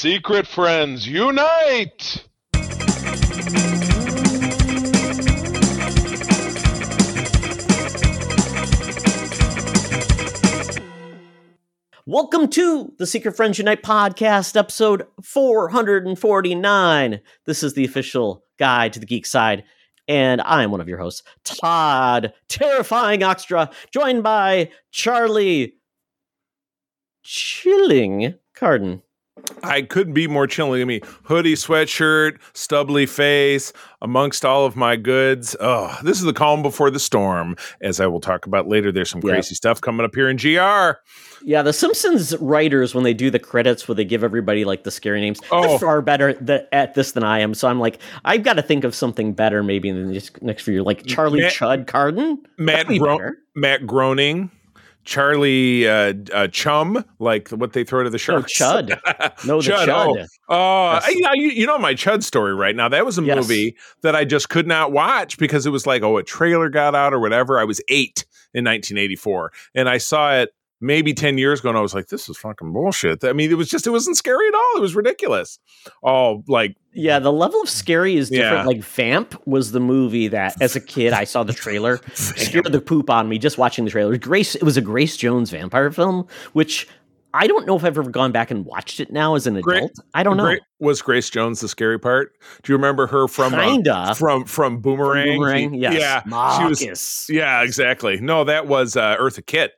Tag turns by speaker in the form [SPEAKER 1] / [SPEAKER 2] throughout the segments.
[SPEAKER 1] Secret friends, unite!
[SPEAKER 2] Welcome to the Secret Friends Unite podcast, episode 449. This is the official guide to the geek side, and I am one of your hosts, Todd, terrifying Toxtra, joined by Charlie, chilling Carden.
[SPEAKER 3] I couldn't be more chilling. I mean, hoodie, sweatshirt, stubbly face, amongst all of my goods. Oh, this is the calm before the storm, as I will talk about later. There's some
[SPEAKER 2] Yeah.
[SPEAKER 3] crazy stuff coming up here in GR.
[SPEAKER 2] Yeah, the Simpsons writers, when they do the credits where they give everybody like the scary names,
[SPEAKER 3] Oh.
[SPEAKER 2] they're far better th- at this than I am. So I'm like, I've got to think of something better maybe in the next- next few years, like Charlie
[SPEAKER 3] Matt-
[SPEAKER 2] Chud Carden.
[SPEAKER 3] Matt Gro- Matt Groening, Charlie uh, uh, Chum, like what they throw to the
[SPEAKER 2] No,
[SPEAKER 3] sharks.
[SPEAKER 2] Chud. No, the
[SPEAKER 3] Chud,
[SPEAKER 2] Chud.
[SPEAKER 3] oh. Uh,
[SPEAKER 2] Yes.
[SPEAKER 3] you, know, you, you know my Chud story right now. That was a
[SPEAKER 2] Yes.
[SPEAKER 3] movie that I just could not watch because it was like, oh, a trailer got out or whatever. I was eight in 1984, and I saw it maybe 10 years ago, and I was like, this is fucking bullshit. I mean, it was just, it wasn't scary at all. It was ridiculous. Oh, like,
[SPEAKER 2] Yeah, the level of scary is different.
[SPEAKER 3] Yeah.
[SPEAKER 2] Like Vamp was the movie that, as a kid, I saw the trailer, scared the poop on me just watching the trailer. Grace, it was a Grace Jones vampire film, which I don't know if I've ever gone back and watched it now as an adult. I don't know.
[SPEAKER 3] Gra- was Grace Jones the scary part? Do you remember her from uh,
[SPEAKER 2] Kinda.
[SPEAKER 3] from from Boomerang?
[SPEAKER 2] Boomerang, yes.
[SPEAKER 3] Yeah, she was. Yeah, exactly. No, that was uh, Eartha Kitt.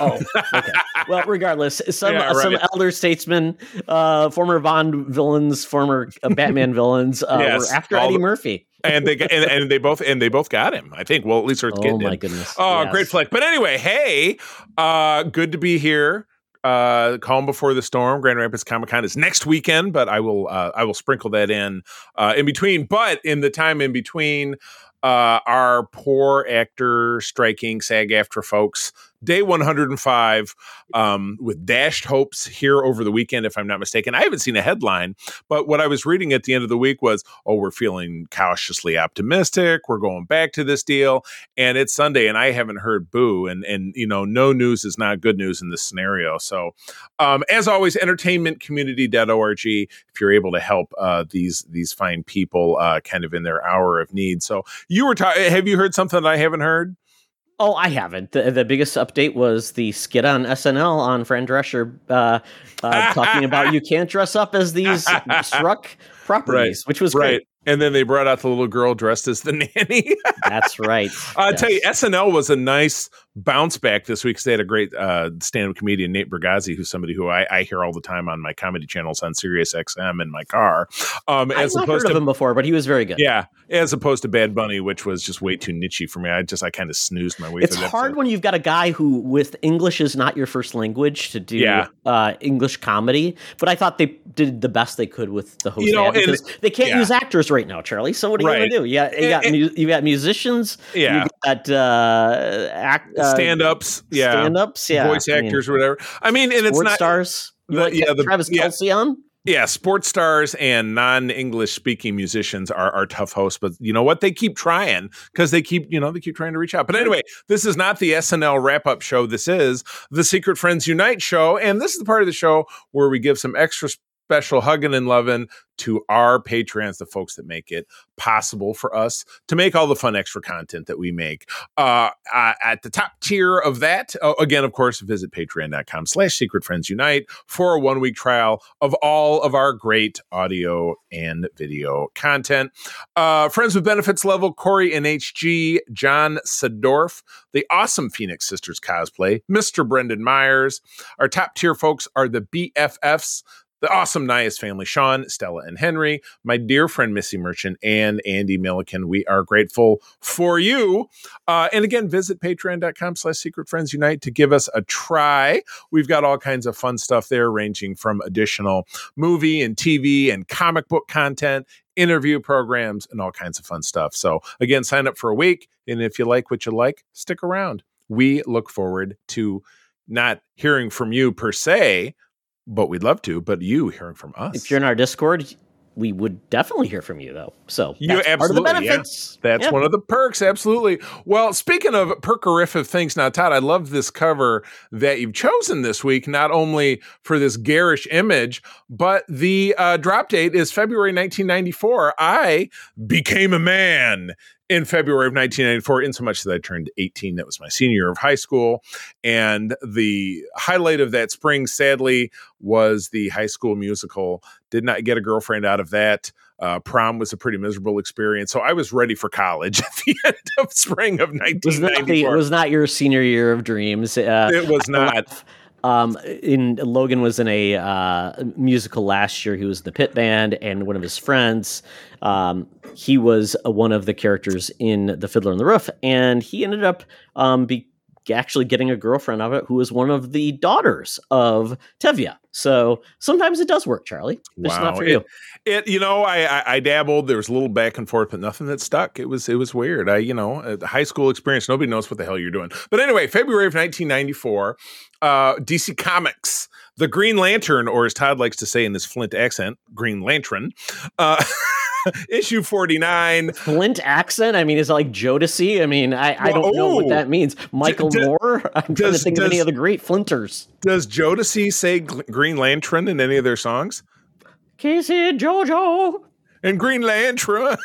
[SPEAKER 2] Oh, okay. Well, regardless, some
[SPEAKER 3] Yeah,
[SPEAKER 2] some elder statesmen, uh, former Bond villains, former uh, Batman villains, uh,
[SPEAKER 3] Yes,
[SPEAKER 2] were after Eddie
[SPEAKER 3] the-
[SPEAKER 2] Murphy.
[SPEAKER 3] and they got- and, and they both and they both got him. I think. Well, at least Kitt
[SPEAKER 2] Oh my goodness!
[SPEAKER 3] Oh,
[SPEAKER 2] Yes.
[SPEAKER 3] great flick. But anyway, hey, uh, good to be here. Uh, calm before the storm. Grand Rapids Comic Con is next weekend, but I will uh, I will sprinkle that in uh, in between. But in the time in between, uh, our poor actor striking SAG-AFTRA folks. Day 105 um, with dashed hopes here over the weekend, if I'm not mistaken. I haven't seen a headline, but what I was reading at the end of the week was, oh, we're feeling cautiously optimistic. We're going back to this deal and it's Sunday, and I haven't heard boo, and and you know, no news is not good news in this scenario. So, um, as always, entertainmentcommunity.org. If you're able to help uh, these these fine people, uh, kind of in their hour of need. So, you were ta- have you heard something that I haven't heard?
[SPEAKER 2] Oh, I haven't. The, the biggest update was the skit on SNL on Fran Drescher uh, uh, talking about you can't dress up as these struck properties, which was
[SPEAKER 3] right.
[SPEAKER 2] great.
[SPEAKER 3] And then they brought out the little girl dressed as the nanny.
[SPEAKER 2] That's right.
[SPEAKER 3] I'll
[SPEAKER 2] Yes.
[SPEAKER 3] tell you, SNL was a nice bounce back this week. 'cause They had a great uh, stand-up comedian, Nate Bargatze, who's somebody who I, I hear all the time on my comedy channels on Sirius XM in my car. Um,
[SPEAKER 2] I've
[SPEAKER 3] as opposed
[SPEAKER 2] heard of
[SPEAKER 3] to
[SPEAKER 2] him before, but he was very good.
[SPEAKER 3] yeah, as opposed to Bad Bunny, which was just way too nichey for me. I just I kind of snoozed my way.
[SPEAKER 2] It's
[SPEAKER 3] through that It's
[SPEAKER 2] hard
[SPEAKER 3] episode.
[SPEAKER 2] when you've got a guy who, with English is not your first language, to do
[SPEAKER 3] Yeah.
[SPEAKER 2] uh, English comedy. But I thought they did the best they could with the host.
[SPEAKER 3] You know, and-
[SPEAKER 2] they can't
[SPEAKER 3] yeah.
[SPEAKER 2] use actors right now, Charlie. So what are you
[SPEAKER 3] Right.
[SPEAKER 2] to do? Yeah, you got
[SPEAKER 3] And-
[SPEAKER 2] mu- you got musicians.
[SPEAKER 3] yeah,
[SPEAKER 2] you got uh, act, uh,
[SPEAKER 3] stand-ups, yeah,
[SPEAKER 2] stand-ups, yeah,
[SPEAKER 3] voice
[SPEAKER 2] I mean,
[SPEAKER 3] actors, or whatever. I mean, and it's not
[SPEAKER 2] stars. You
[SPEAKER 3] the-
[SPEAKER 2] like
[SPEAKER 3] yeah, the-
[SPEAKER 2] Travis
[SPEAKER 3] yeah.
[SPEAKER 2] Kelce on.
[SPEAKER 3] yeah, sports stars and non-English speaking musicians are, are tough hosts, but you know what? They keep trying because they keep, you know, they keep trying to reach out. But anyway, this is not the SNL wrap-up show. This is the Secret Friends Unite show, and this is the part of the show where we give some extra special hugging and loving to our patrons, the folks that make it possible for us to make all the fun extra content that we make. Uh, uh, at the top tier of that, uh, again, of course, visit patreon.com slash secret friends unite for a one week trial of all of our great audio and video content. Uh, friends with benefits level, Corey and HG, John Sadorf, the awesome Phoenix Sisters cosplay, Mr. Brendan Myers. Our top tier folks are the BFFs, the awesome Nyhus family, Sean, Stella, and Henry, my dear friend Missy Merchant, and Andee Milliken. We are grateful for you. Uh, and again, visit patreon.com slash secret friends unite to give us a try. We've got all kinds of fun stuff there, ranging from additional movie and TV and comic book content, interview programs, and all kinds of fun stuff. So again, sign up for a week. And if you like what you like, stick around. We look forward to not hearing from you per se, but we'd love to, but you hearing from us.
[SPEAKER 2] If you're in our Discord, we would definitely hear from you though. So
[SPEAKER 3] You
[SPEAKER 2] that's part of the
[SPEAKER 3] absolutely, yeah. That's
[SPEAKER 2] Yeah.
[SPEAKER 3] one of the perks, absolutely. Well, speaking of perkerific things, now Todd, I love this cover that you've chosen this week, not only for this garish image, but the uh, drop date is February 1994. I became a man in February of 1994, in so much that I turned 18. That was my senior year of high school. And the highlight of that spring, sadly, was the high school musical. Did not get a girlfriend out of that. Uh, prom was a pretty miserable experience. So I was ready for college at the end of spring of
[SPEAKER 2] was not the
[SPEAKER 3] 1994.
[SPEAKER 2] was not your senior year of dreams. Uh,
[SPEAKER 3] it was not.
[SPEAKER 2] Um, in Logan was in a uh, musical last year. He was in the pit band, and one of his friends, um, he was uh, one of the characters in The Fiddler on the Roof, and he ended up um, be actually getting a girlfriend of it, who was one of the daughters of Tevye. So sometimes it does work, Charlie. It's not
[SPEAKER 3] Wow.
[SPEAKER 2] for you.
[SPEAKER 3] It, you know, I, I I dabbled. There was a little back and forth, but nothing that stuck. It was it was weird. I, you know, uh, the high school experience. Nobody knows what the hell you're doing. But anyway, February of 1994, uh, DC Comics, the Green Lantern, or as Todd likes to say in his Flint accent, Green Lantern, uh, issue 49.
[SPEAKER 2] Flint accent? I mean, is it like Jodeci? I mean, I, I don't know what
[SPEAKER 3] oh.
[SPEAKER 2] that means. Michael
[SPEAKER 3] d-
[SPEAKER 2] Moore? I'm trying to
[SPEAKER 3] does-
[SPEAKER 2] think of any of the great Flinters.
[SPEAKER 3] Does Jodeci say Green Lantern in any of their songs?
[SPEAKER 2] K-Ci Jojo.
[SPEAKER 3] And Green Lantern.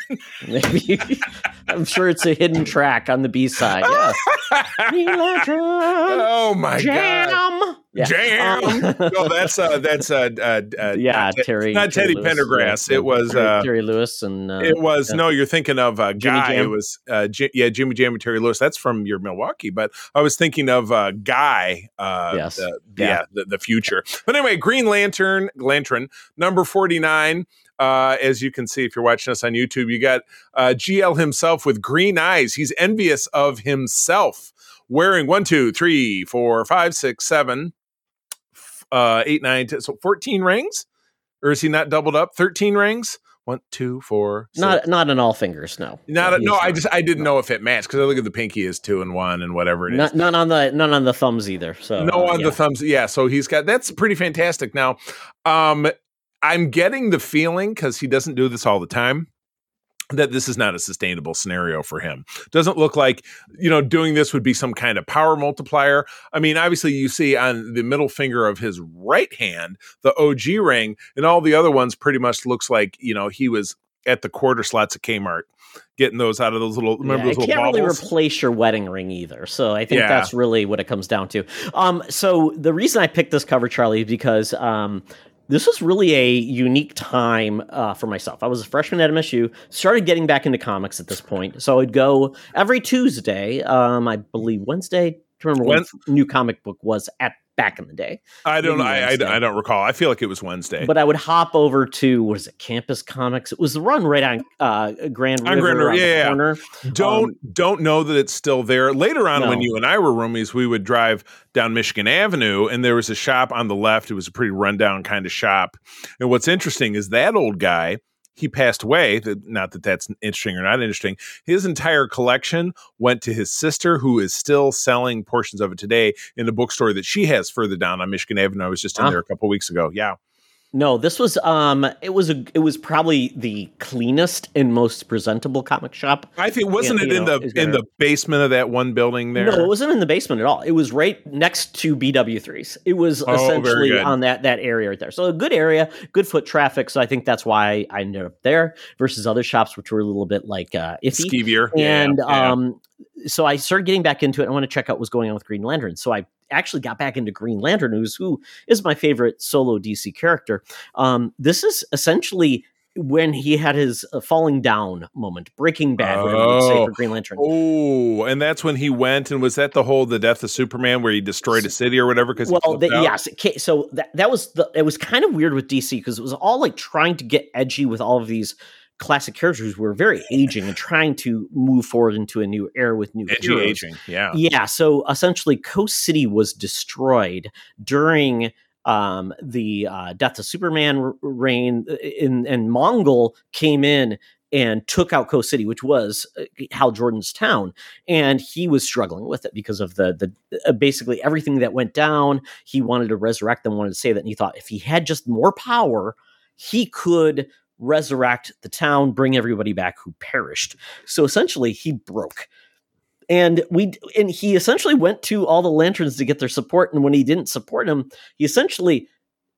[SPEAKER 2] Maybe. I'm sure it's a hidden track on the B side. Yeah. Green Lantern.
[SPEAKER 3] oh my god.
[SPEAKER 2] Jam. Yeah.
[SPEAKER 3] Jam.
[SPEAKER 2] Um,
[SPEAKER 3] no, that's uh, that's uh, uh, uh
[SPEAKER 2] yeah,
[SPEAKER 3] not
[SPEAKER 2] Terry.
[SPEAKER 3] not Teddy
[SPEAKER 2] Lewis,
[SPEAKER 3] Pendergrass.
[SPEAKER 2] yeah,
[SPEAKER 3] It was
[SPEAKER 2] Terry,
[SPEAKER 3] uh,
[SPEAKER 2] Terry Lewis and uh,
[SPEAKER 3] it was no. You're thinking of uh,
[SPEAKER 2] Jimmy
[SPEAKER 3] Guy. It was uh, J- yeah, Jimmy Jam and Terry Lewis. That's from your Milwaukee, but I was thinking of uh, Guy. Uh,
[SPEAKER 2] Yes.
[SPEAKER 3] the-
[SPEAKER 2] Yeah.
[SPEAKER 3] yeah, the, the future. But anyway, Green Lantern, Lantern number forty nine. Uh, as you can see, if you're watching us on YouTube, you got uh, GL himself with green eyes. He's envious of himself, wearing one, two, three, four, five, six, seven, uh, eight, nine, ten, so 14 rings? Or is he not doubled up? 13 rings? One, two, four, six.
[SPEAKER 2] not not on all fingers. No,
[SPEAKER 3] Not a, no, I just I didn't know if it matched because I look at the pinky is two and one and whatever it is.
[SPEAKER 2] Not, none on the none on the thumbs either. So
[SPEAKER 3] no
[SPEAKER 2] uh,
[SPEAKER 3] on
[SPEAKER 2] yeah.
[SPEAKER 3] the thumbs. Yeah, so he's got that's pretty fantastic. Now, um, I'm getting the feeling because he doesn't do this all the time that this is not a sustainable scenario for him. Doesn't look like you know doing this would be some kind of power multiplier. I mean, obviously you see on the middle finger of his right hand the OG ring, and all the other ones pretty much looks like you know he was at the quarter slots at Kmart getting those out of those little remember
[SPEAKER 2] Yeah,
[SPEAKER 3] those
[SPEAKER 2] it
[SPEAKER 3] little
[SPEAKER 2] can't really replace your wedding ring either. So I think
[SPEAKER 3] Yeah.
[SPEAKER 2] that's really what it comes down to. Um, so the reason I picked this cover, Charlie, is because um, this was really a unique time uh, for myself. I was a freshman at MSU, started getting back into comics at this point. So I'd go every Tuesday, um, I believe Wednesday. To remember when,
[SPEAKER 3] When-
[SPEAKER 2] new comic book was at back in the day.
[SPEAKER 3] I don't. I, I I don't recall. I feel like it was Wednesday.
[SPEAKER 2] But I would hop over to what is it, Campus Comics? It was the run right on uh, Grand
[SPEAKER 3] On
[SPEAKER 2] River,
[SPEAKER 3] Grand River, yeah, yeah. don't
[SPEAKER 2] Um,
[SPEAKER 3] don't know that it's still there. Later on, when you and I were roomies, we would drive down Michigan Avenue, and there was a shop on the left. It was a pretty rundown kind of shop. And what's interesting is that old guy. He passed away. Not that that's interesting or not interesting. His entire collection went to his sister, who is still selling portions of it today in a bookstore that she has further down on Michigan Avenue. I was just in
[SPEAKER 2] Ah.
[SPEAKER 3] there a couple weeks ago. Yeah,
[SPEAKER 2] No, this was um it was a it was probably the cleanest and most presentable comic shop.
[SPEAKER 3] I think wasn't
[SPEAKER 2] Yeah,
[SPEAKER 3] it in
[SPEAKER 2] know,
[SPEAKER 3] the in the basement of that one building there?
[SPEAKER 2] No, it wasn't in the basement at all. It was right next to BW3s. It was
[SPEAKER 3] Oh,
[SPEAKER 2] essentially on that that area right there. So a good area, good foot traffic. So I think that's why I ended up there versus other shops which were a little bit like uh iffy.
[SPEAKER 3] Skeevier. Yeah,
[SPEAKER 2] and
[SPEAKER 3] yeah.
[SPEAKER 2] um so I started getting back into it. I want to check out what's going on with Green Lantern. So I actually got back into Green Lantern, who's who is my favorite solo DC character. Um, this is essentially when he had his uh, falling down moment, Breaking Bad, whatever you say
[SPEAKER 3] Oh.
[SPEAKER 2] for Green Lantern.
[SPEAKER 3] Oh, and that's when he went and was that the whole the death of Superman where he destroyed a city or whatever? Because
[SPEAKER 2] well, the, yes. Okay, so that that was the it was kind of weird with DC because it was all like trying to get edgy with all of these classic characters who were very aging and trying to move forward into a new era with new
[SPEAKER 3] edgy
[SPEAKER 2] heroes.
[SPEAKER 3] aging. Yeah,
[SPEAKER 2] Yeah, so essentially, Coast City was destroyed during um, the uh, death of Superman reign, uh, in, and Mongul came in and took out Coast City, which was uh, Hal Jordan's town, and he was struggling with it because of the the uh, basically everything that went down. He wanted to resurrect them, wanted to say that, and he thought if he had just more power, he could resurrect the town, bring everybody back who perished. So essentially, he broke. And we and he essentially went to all the lanterns to get their support. And when he didn't support him, he essentially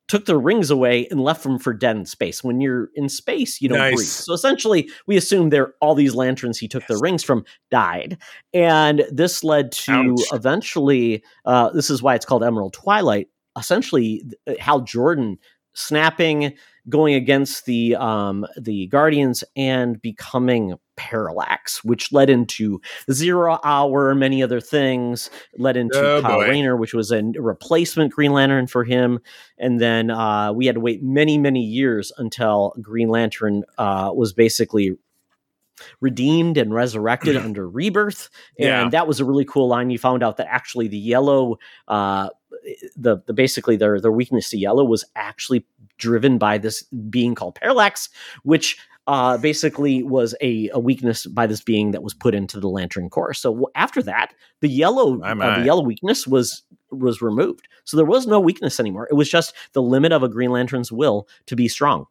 [SPEAKER 2] took their rings away and left them for dead in space. When you're in space, you don't
[SPEAKER 3] Nice.
[SPEAKER 2] breathe. So essentially, we assume there all these lanterns he took their rings from died, and this led to
[SPEAKER 3] Ouch.
[SPEAKER 2] eventually. Uh, this is why it's called Emerald Twilight. Essentially, Hal Jordan snapping, going against the um, the Guardians, and becoming Parallax, which led into Zero Hour, many other things. Led into
[SPEAKER 3] Oh,
[SPEAKER 2] Kyle
[SPEAKER 3] boy.
[SPEAKER 2] Rayner, which was a replacement Green Lantern for him and then uh, we had to wait many many years until green lantern uh, was basically redeemed and resurrected under rebirth and
[SPEAKER 3] Yeah.
[SPEAKER 2] that was a really cool line you found out that actually the yellow uh, the, the basically their their weakness to yellow was actually driven by this being called parallax which uh, basically was a, a weakness by this being that was put into the lantern corps. So after that the yellow uh, the yellow weakness was was removed. So there was no weakness anymore. It was just the limit of a green lantern's will to be strong.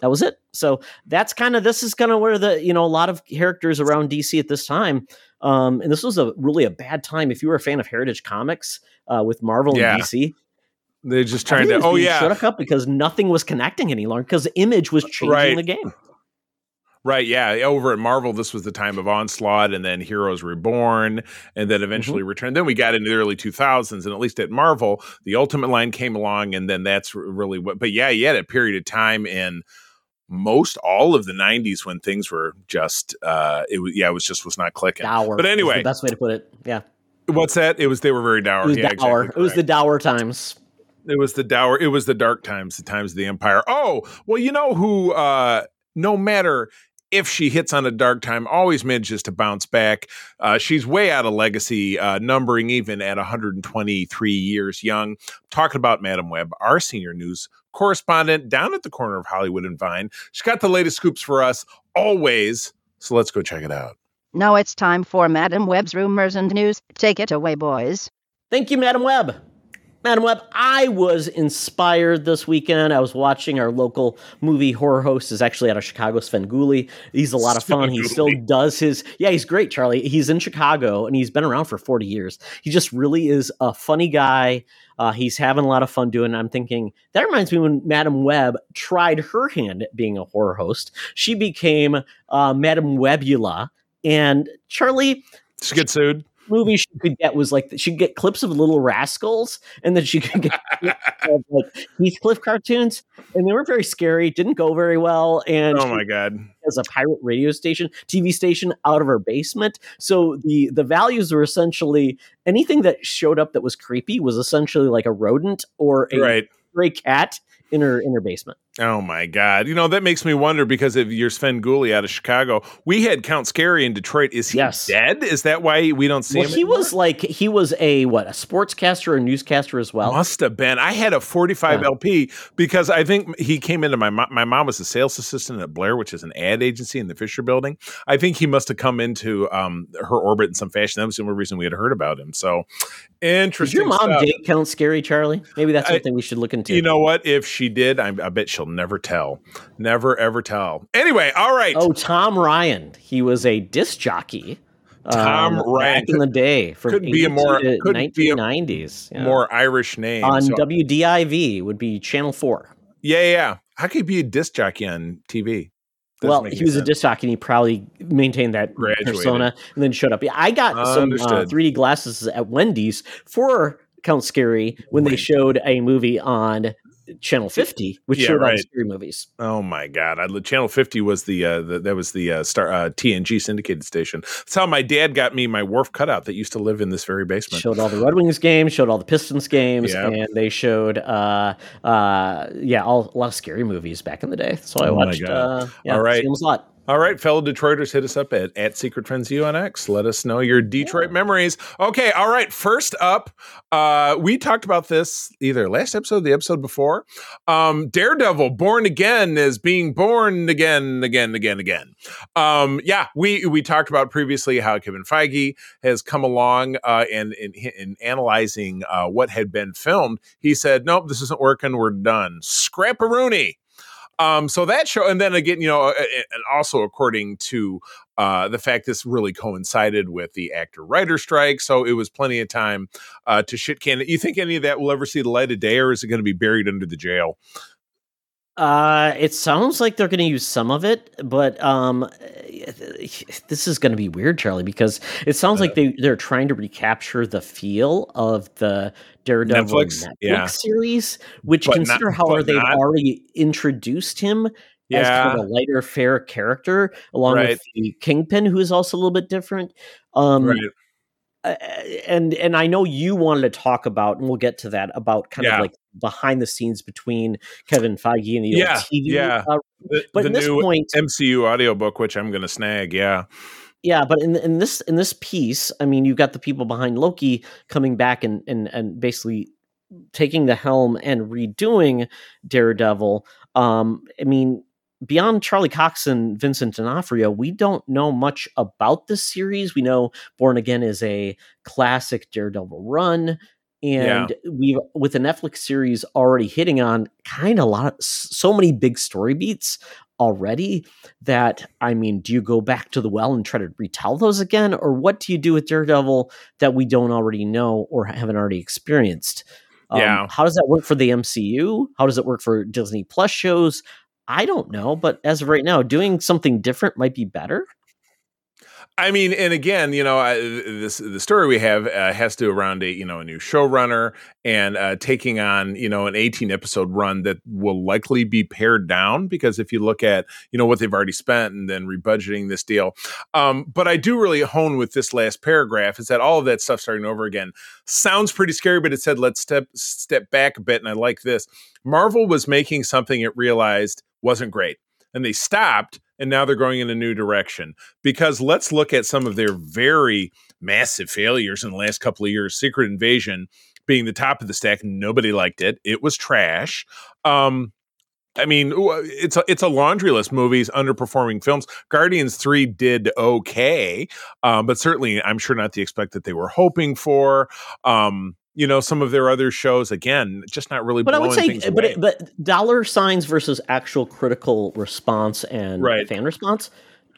[SPEAKER 2] That was it. So that's kind of this is kind of where the you know a lot of characters around dc at this time um and this was a really a bad time if you were a fan of heritage comics uh with marvel
[SPEAKER 3] Yeah.
[SPEAKER 2] and dc
[SPEAKER 3] They're just trying to. Oh yeah,
[SPEAKER 2] shut up because nothing was connecting any longer because image was changing
[SPEAKER 3] Right.
[SPEAKER 2] the game
[SPEAKER 3] Right, yeah. Over at Marvel, this was the time of Onslaught and then Heroes Reborn, and then eventually
[SPEAKER 2] Mm-hmm.
[SPEAKER 3] Return. Then we got into the early 2000s, and at least at Marvel, the Ultimate line came along, and then that's really what. But yeah, you had a period of time in most all of the 90s when things were just, uh, it was, yeah, it was just was not clicking.
[SPEAKER 2] dour
[SPEAKER 3] But anyway.
[SPEAKER 2] the best way to put it yeah
[SPEAKER 3] What's that? It was, they were very dour.
[SPEAKER 2] it was
[SPEAKER 3] yeah,
[SPEAKER 2] dour
[SPEAKER 3] exactly
[SPEAKER 2] it was the dour times
[SPEAKER 3] It was the dour. It was the dark times, the times of the empire. Oh, well, you know who? Uh, no matter if she hits on a dark time, always manages to bounce back. Uh, she's way out of legacy, uh, numbering even at 123 years young. Talking about Madame Web, our senior news correspondent down at the corner of Hollywood and Vine. She's got the latest scoops for us always. So let's go check it out.
[SPEAKER 4] Now it's time for Madame Web's rumors and news. Take it away, boys.
[SPEAKER 2] Thank you, Madame Web. Madame Web, I was inspired this weekend. I was watching our local movie horror host is actually out of Chicago, Svengoolie. He's a lot of fun. He still does his yeah, he's great, Charlie. He's in Chicago and he's been around for 40 years. He just really is a funny guy. Uh, he's having a lot of fun doing. it. I'm thinking that reminds me when Madame Web tried her hand at being a horror host. She became uh, Madam Webula, and Charlie,
[SPEAKER 3] She get sued.
[SPEAKER 2] Movie she could get was like she'd get clips of Little Rascals, and then she could get clips of like Heathcliff cartoons, and they weren't very scary. Didn't go very well, and
[SPEAKER 3] Oh my god.
[SPEAKER 2] has a pirate radio station, TV station out of her basement. So the the values were essentially anything that showed up that was creepy was essentially like a rodent or a
[SPEAKER 3] Right.
[SPEAKER 2] stray cat in her in her basement.
[SPEAKER 3] Oh my God! You know that makes me wonder because if you're Svengoolie out of Chicago, we had Count Scary in Detroit. Is he
[SPEAKER 2] Yes.
[SPEAKER 3] dead? Is that why we don't see
[SPEAKER 2] Well,
[SPEAKER 3] him?
[SPEAKER 2] he
[SPEAKER 3] anymore?
[SPEAKER 2] was like he was a what a sportscaster, or newscaster as well.
[SPEAKER 3] Must have been. I had a 45
[SPEAKER 2] Yeah.
[SPEAKER 3] LP because I think he came into my my mom was a sales assistant at Blair, which is an ad agency in the Fisher Building. I think he must have come into um, her orbit in some fashion. That was the only reason we had heard about him. So interesting.
[SPEAKER 2] Did your mom
[SPEAKER 3] stuff.
[SPEAKER 2] date Count Scary, Charlie? Maybe that's
[SPEAKER 3] I-
[SPEAKER 2] something we should look into.
[SPEAKER 3] You know what? If she did, I, I bet she'll never tell. Never ever tell. Anyway, all right.
[SPEAKER 2] Oh, Tom Ryan. He was a disc jockey.
[SPEAKER 3] Tom
[SPEAKER 2] um,
[SPEAKER 3] Ryan.
[SPEAKER 2] back in the day from
[SPEAKER 3] Couldn't be a more-
[SPEAKER 2] to
[SPEAKER 3] couldn't be a
[SPEAKER 2] 1990s. yeah.
[SPEAKER 3] More Irish name.
[SPEAKER 2] on
[SPEAKER 3] So-
[SPEAKER 2] WDIV would be Channel Four.
[SPEAKER 3] Yeah, yeah. How could he be a disc jockey on TV? Doesn't
[SPEAKER 2] well, he was a disc jockey, and he probably maintained that
[SPEAKER 3] Graduated.
[SPEAKER 2] persona, and then showed up. Yeah, I got some uh, 3D glasses at Wendy's for Count Scary when they showed a movie on Channel 50, which
[SPEAKER 3] Yeah,
[SPEAKER 2] showed all
[SPEAKER 3] right.
[SPEAKER 2] the scary movies.
[SPEAKER 3] Oh my god! I, Channel Fifty was the, uh, the that was the uh, star uh, TNG syndicated station. That's how my dad got me my Worf cutout that used to live in this very basement.
[SPEAKER 2] Showed all the Red Wings games, showed all the Pistons games,
[SPEAKER 3] Yep.
[SPEAKER 2] and they showed, uh, uh, yeah, all, a lot of scary movies back in the day. So I
[SPEAKER 3] Oh
[SPEAKER 2] watched. Uh, yeah,
[SPEAKER 3] All right.
[SPEAKER 2] a lot.
[SPEAKER 3] All right, fellow Detroiters, hit us up at, at Secret Friends UNX. Let us know your Detroit memories. Okay, all right. First up, uh, we talked about this either last episode, or the episode before. Um, Daredevil, born again, is being born again, again, again, again. Um, yeah, we we talked about previously how Kevin Feige has come along uh, and in, in analyzing uh, what had been filmed. He said, "Nope, this isn't working. We're done. Scrap a Rooney." Um, so that show, and then again, you know, and also according to uh, the fact this really coincided with the actor writer strike, so it was plenty of time uh, to shit can it. You think any of that will ever see the light of day, or is it going to be buried under the jail?
[SPEAKER 2] Uh, it sounds like they're going to use some of it, but um, this is going to be weird, Charlie, because it sounds uh, like they they're trying to recapture the feel of the Daredevil Netflix, Netflix yeah. series, which but consider not, how they've not. already introduced him yeah. as kind of a lighter, fair character, along right. with the Kingpin, who is also a little bit different. Um, right. Uh, and and I know you wanted to talk about, and we'll get to that about kind yeah. of like behind the scenes between Kevin Feige and the
[SPEAKER 3] yeah,
[SPEAKER 2] TV.
[SPEAKER 3] Yeah, uh, the, but the this new point, MCU audiobook, which I'm going to snag. Yeah,
[SPEAKER 2] yeah, but in in this in this piece, I mean, you've got the people behind Loki coming back and and and basically taking the helm and redoing Daredevil. Um, I mean, beyond Charlie Cox and Vincent D'Onofrio, we don't know much about this series. We know Born Again is a classic Daredevil run. And yeah. we've with the Netflix series already hitting on kind of a lot of so many big story beats already that I mean, do you go back to the well and try to retell those again? Or what do you do with Daredevil that we don't already know or haven't already experienced? Um, yeah. How does that work for the MCU? How does it work for Disney Plus shows? I don't know, but as of right now, doing something different might be better.
[SPEAKER 3] I mean, and again, you know, I, this the story we have uh, has to around a you know a new showrunner and uh, taking on you know an 18 episode run that will likely be pared down because if you look at you know what they've already spent and then rebudgeting this deal, um, but I do really hone with this last paragraph is that all of that stuff starting over again sounds pretty scary, but it said let's step step back a bit, and I like this. Marvel was making something it realized wasn't great, and they stopped and now they're going in a new direction. Because let's look at some of their very massive failures in the last couple of years. Secret Invasion being the top of the stack, nobody liked it. It was trash. Um, I mean, it's a it's a laundry list. Movies, underperforming films. Guardians Three did okay, um, but certainly, I'm sure not the expect that they were hoping for. Um, you know some of their other shows again just not really
[SPEAKER 2] but i would say but it, but dollar signs versus actual critical response and right. fan response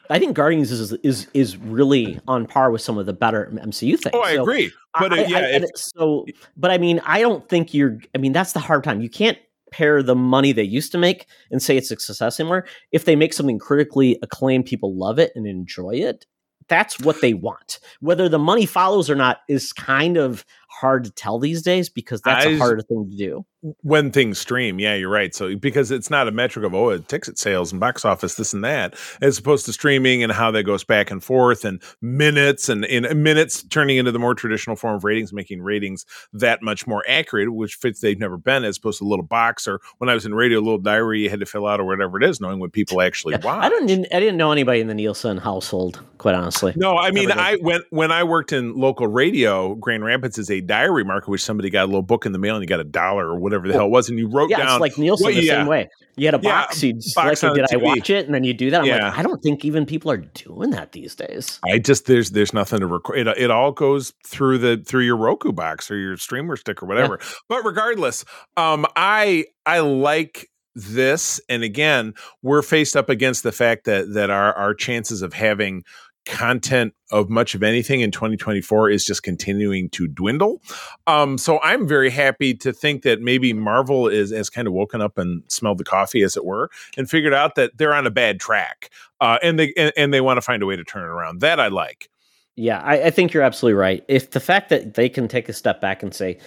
[SPEAKER 2] i think guardians is is is really on par with some of the better mcu things.
[SPEAKER 3] Oh i so agree. But
[SPEAKER 2] I,
[SPEAKER 3] uh, yeah I,
[SPEAKER 2] so but i mean i don't think you're i mean that's the hard time. You can't pair the money they used to make and say it's a success anymore. If they make something critically acclaimed people love it and enjoy it that's what they want. Whether the money follows or not is kind of hard to tell these days because that's I, a harder thing to do.
[SPEAKER 3] when things stream yeah you're right. So because it's not a metric of oh ticket sales and box office this and that as opposed to streaming and how that goes back and forth and minutes and in minutes turning into the more traditional form of ratings making ratings that much more accurate which fits they've never been as opposed to a little box or when i was in radio a little diary you had to fill out or whatever it is knowing what people actually yeah, watch.
[SPEAKER 2] i didn't i didn't know anybody in the nielsen household quite honestly
[SPEAKER 3] no i mean i when when i worked in local radio grand rapids is a diary market which somebody got a little book in the mail and you got a dollar or whatever the hell it was, and you wrote
[SPEAKER 2] yeah,
[SPEAKER 3] down.
[SPEAKER 2] It's like Nielsen the yeah. same way. You had a box. Yeah, you'd box like, did I watch it? And then you do that. I'm yeah. like, I don't think even people are doing that these days.
[SPEAKER 3] I just there's there's nothing to record. It, it all goes through the through your Roku box or your streamer stick or whatever. Yeah. But regardless, um, I I like this, and again, we're faced up against the fact that that our our chances of having content of much of anything in 2024 is just continuing to dwindle. Um, so I'm very happy to think that maybe Marvel is has kind of woken up and smelled the coffee, as it were, and figured out that they're on a bad track, uh, and they and, and they want to find a way to turn it around. That I like.
[SPEAKER 2] Yeah, I, I think you're absolutely right. If the fact that they can take a step back and say,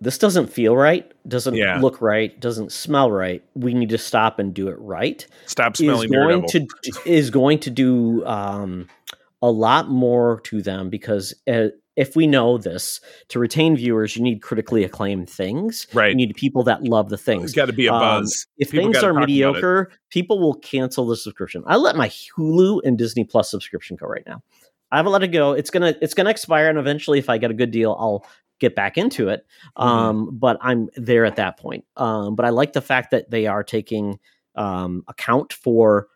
[SPEAKER 2] this doesn't feel right, doesn't yeah. look right, doesn't smell right. We need to stop and do it right.
[SPEAKER 3] Stop smelling
[SPEAKER 2] is going to is going to do um, a lot more to them because uh, if we know this, to retain viewers, you need critically acclaimed things.
[SPEAKER 3] Right.
[SPEAKER 2] You need people that love the things.
[SPEAKER 3] It's got to be a um, buzz.
[SPEAKER 2] Um, if people things are mediocre, people will cancel the subscription. I let my Hulu and Disney Plus subscription go right now. I haven't let it go. It's gonna it's gonna expire, and eventually, if I get a good deal, I'll get back into it. Mm-hmm. Um, but I'm there at that point. Um, but I like the fact that they are taking um, account for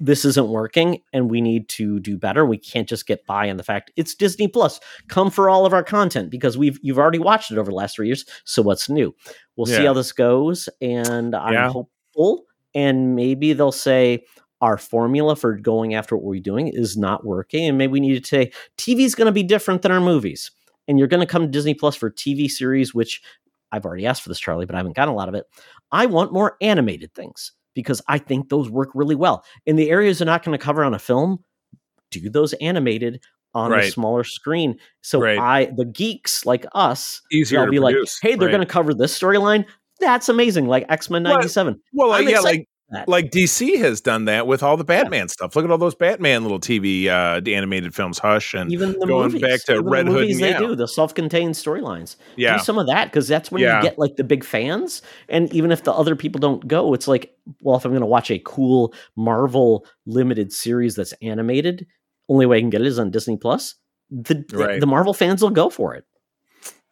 [SPEAKER 2] this isn't working and we need to do better. We can't just get by on the fact it's Disney Plus. Come for all of our content because we've you've already watched it over the last three years. So what's new? We'll yeah. see how this goes, and I'm yeah. hopeful hopeful, and maybe they'll say our formula for going after what we're doing is not working, and maybe we need to say TV is going to be different than our movies, and you're going to come to Disney Plus for TV series, which I've already asked for this, Charlie, but I haven't gotten a lot of it. I want more animated things because I think those work really well. In the areas they're not going to cover on a film, do those animated on a smaller screen. So
[SPEAKER 3] Right.
[SPEAKER 2] I, the geeks like us,
[SPEAKER 3] Easier
[SPEAKER 2] I'll
[SPEAKER 3] to
[SPEAKER 2] be like, hey, they're
[SPEAKER 3] right.
[SPEAKER 2] going to cover this storyline. That's amazing. Like X Men '97.
[SPEAKER 3] Well,
[SPEAKER 2] I'm
[SPEAKER 3] yeah,
[SPEAKER 2] excited
[SPEAKER 3] like
[SPEAKER 2] that.
[SPEAKER 3] like DC has done that with all the Batman stuff. Look at all those Batman little TV uh, animated films, Hush, and
[SPEAKER 2] even the
[SPEAKER 3] going
[SPEAKER 2] movies,
[SPEAKER 3] back to
[SPEAKER 2] even the
[SPEAKER 3] Red Hood
[SPEAKER 2] movies
[SPEAKER 3] and
[SPEAKER 2] they do, the self-contained storylines.
[SPEAKER 3] yeah,
[SPEAKER 2] Do some of that because that's when
[SPEAKER 3] Yeah.
[SPEAKER 2] you get like the big fans. And even if the other people don't go, it's like, well, if I'm going to watch a cool Marvel limited series that's animated, only way I can get it is on Disney Plus. The
[SPEAKER 3] Right.
[SPEAKER 2] the Marvel fans will go for it.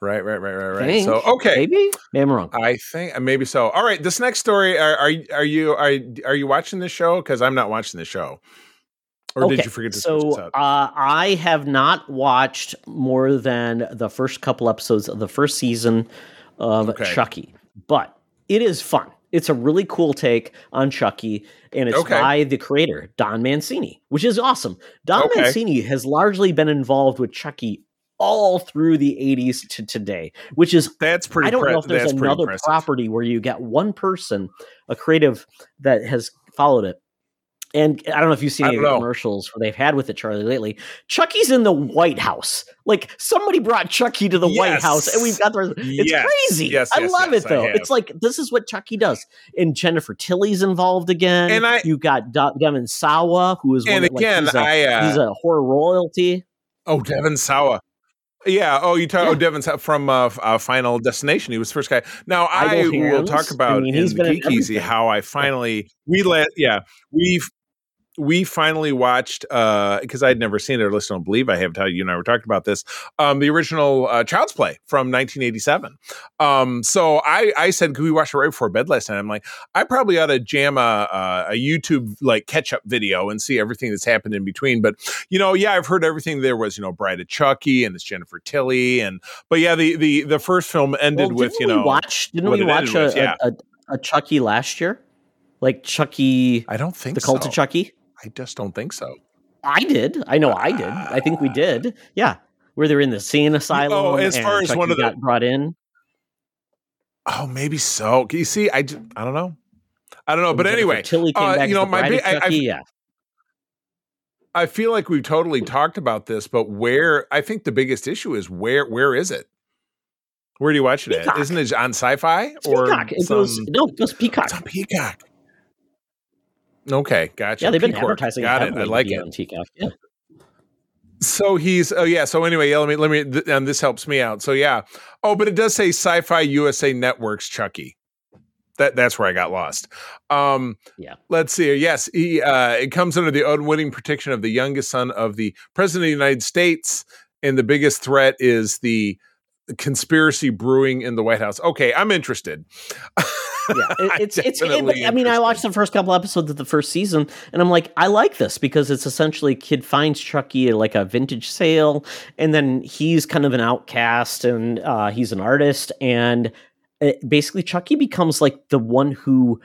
[SPEAKER 3] Right, right, right, right, right. So okay,
[SPEAKER 2] Maybe, maybe I'm wrong.
[SPEAKER 3] I think uh, maybe so. All right, this next story. Are are, are you are are you watching the show? Because I'm not watching the show. Or did you forget to switch
[SPEAKER 2] so
[SPEAKER 3] this out?
[SPEAKER 2] uh, I have not watched more than the first couple episodes of the first season of
[SPEAKER 3] Okay.
[SPEAKER 2] Chucky, but it is fun. It's a really cool take on Chucky, and it's
[SPEAKER 3] Okay.
[SPEAKER 2] by the creator Don Mancini, which is awesome. Don
[SPEAKER 3] Okay.
[SPEAKER 2] Mancini has largely been involved with Chucky all through the 80s to today, which is
[SPEAKER 3] That's pretty.
[SPEAKER 2] I don't
[SPEAKER 3] pre-
[SPEAKER 2] know if there's another property where you get one person, a creative that has followed it. And I don't know if you've seen any of the commercials where they've had with it, Charlie, lately. Chucky's in the White House. Like somebody brought Chucky to the White House, and we've got the. It's
[SPEAKER 3] Yes.
[SPEAKER 2] crazy.
[SPEAKER 3] Yes,
[SPEAKER 2] I
[SPEAKER 3] yes,
[SPEAKER 2] love
[SPEAKER 3] yes,
[SPEAKER 2] it though. It's like this is what Chucky does. And Jennifer Tilly's involved again.
[SPEAKER 3] And I-
[SPEAKER 2] you got Devin Sawa, who is one
[SPEAKER 3] And
[SPEAKER 2] of, like,
[SPEAKER 3] again,
[SPEAKER 2] he's a,
[SPEAKER 3] I uh,
[SPEAKER 2] he's a horror royalty.
[SPEAKER 3] oh Devin Sawa. Yeah. Oh, you talk.
[SPEAKER 2] Yeah.
[SPEAKER 3] Oh, Devin Sawa from uh, uh, Final Destination. He was the first guy. Now I
[SPEAKER 2] Idle
[SPEAKER 3] will talk
[SPEAKER 2] I
[SPEAKER 3] about
[SPEAKER 2] mean,
[SPEAKER 3] the
[SPEAKER 2] been in
[SPEAKER 3] Geek Easy how I finally we let yeah we we finally watched uh because I'd never seen it or listened. I don't believe I have. How you and I were talking about this. Um, the original uh, Child's Play from 1987. Um, so I I said, could we watch it right before bed last night? I'm like, I probably ought to jam a, a, a YouTube like catch up video and see everything that's happened in between. But you know, yeah, I've heard everything. There was you know Bride of Chucky and it's Jennifer Tilly and but yeah, the the the first film ended
[SPEAKER 2] Well,
[SPEAKER 3] with you know
[SPEAKER 2] watch didn't we watch a,
[SPEAKER 3] with, yeah.
[SPEAKER 2] a, a, a Chucky last year? Like Chucky,
[SPEAKER 3] I don't think
[SPEAKER 2] the cult
[SPEAKER 3] so.
[SPEAKER 2] of Chucky.
[SPEAKER 3] I just don't think so.
[SPEAKER 2] I did. I know I did. I think we did. Yeah, where they're in the insane asylum.
[SPEAKER 3] Oh, as
[SPEAKER 2] and
[SPEAKER 3] far as
[SPEAKER 2] Chucky
[SPEAKER 3] one of the-
[SPEAKER 2] got brought in.
[SPEAKER 3] Oh, maybe so. You see, I, I don't know. I don't know. But anyway,
[SPEAKER 2] Tilly came
[SPEAKER 3] uh,
[SPEAKER 2] back
[SPEAKER 3] you know, my bi-
[SPEAKER 2] of
[SPEAKER 3] I- I-
[SPEAKER 2] yeah,
[SPEAKER 3] I feel like we've totally talked about this, but where I think the biggest issue is where where is it? Where do you watch it? At? Isn't it on Sci-Fi
[SPEAKER 2] It's
[SPEAKER 3] or
[SPEAKER 2] Peacock. It
[SPEAKER 3] some-
[SPEAKER 2] goes no, it goes Peacock.
[SPEAKER 3] It's on Peacock. Okay, gotcha.
[SPEAKER 2] Yeah, they've been
[SPEAKER 3] Peacock.
[SPEAKER 2] advertising.
[SPEAKER 3] Got it. I like it.
[SPEAKER 2] Peacock. Yeah.
[SPEAKER 3] So he's oh yeah. So anyway, yeah. Let me let me th- and this helps me out. So yeah. Oh, but it does say Sci-Fi USA Networks Chucky. That that's where I got lost. Um,
[SPEAKER 2] Yeah.
[SPEAKER 3] Let's see. Yes, he uh, it comes under the unwitting protection of the youngest son of the president of the United States, and the biggest threat is the conspiracy brewing in the White House. Okay, I'm interested.
[SPEAKER 2] yeah, it- it's it's. it- I mean, I watched the first couple episodes of the first season, and I'm like, I like this because it's essentially kid finds Chucky at like a vintage sale, and then he's kind of an outcast, and uh, he's an artist, and it, basically Chucky becomes like the one who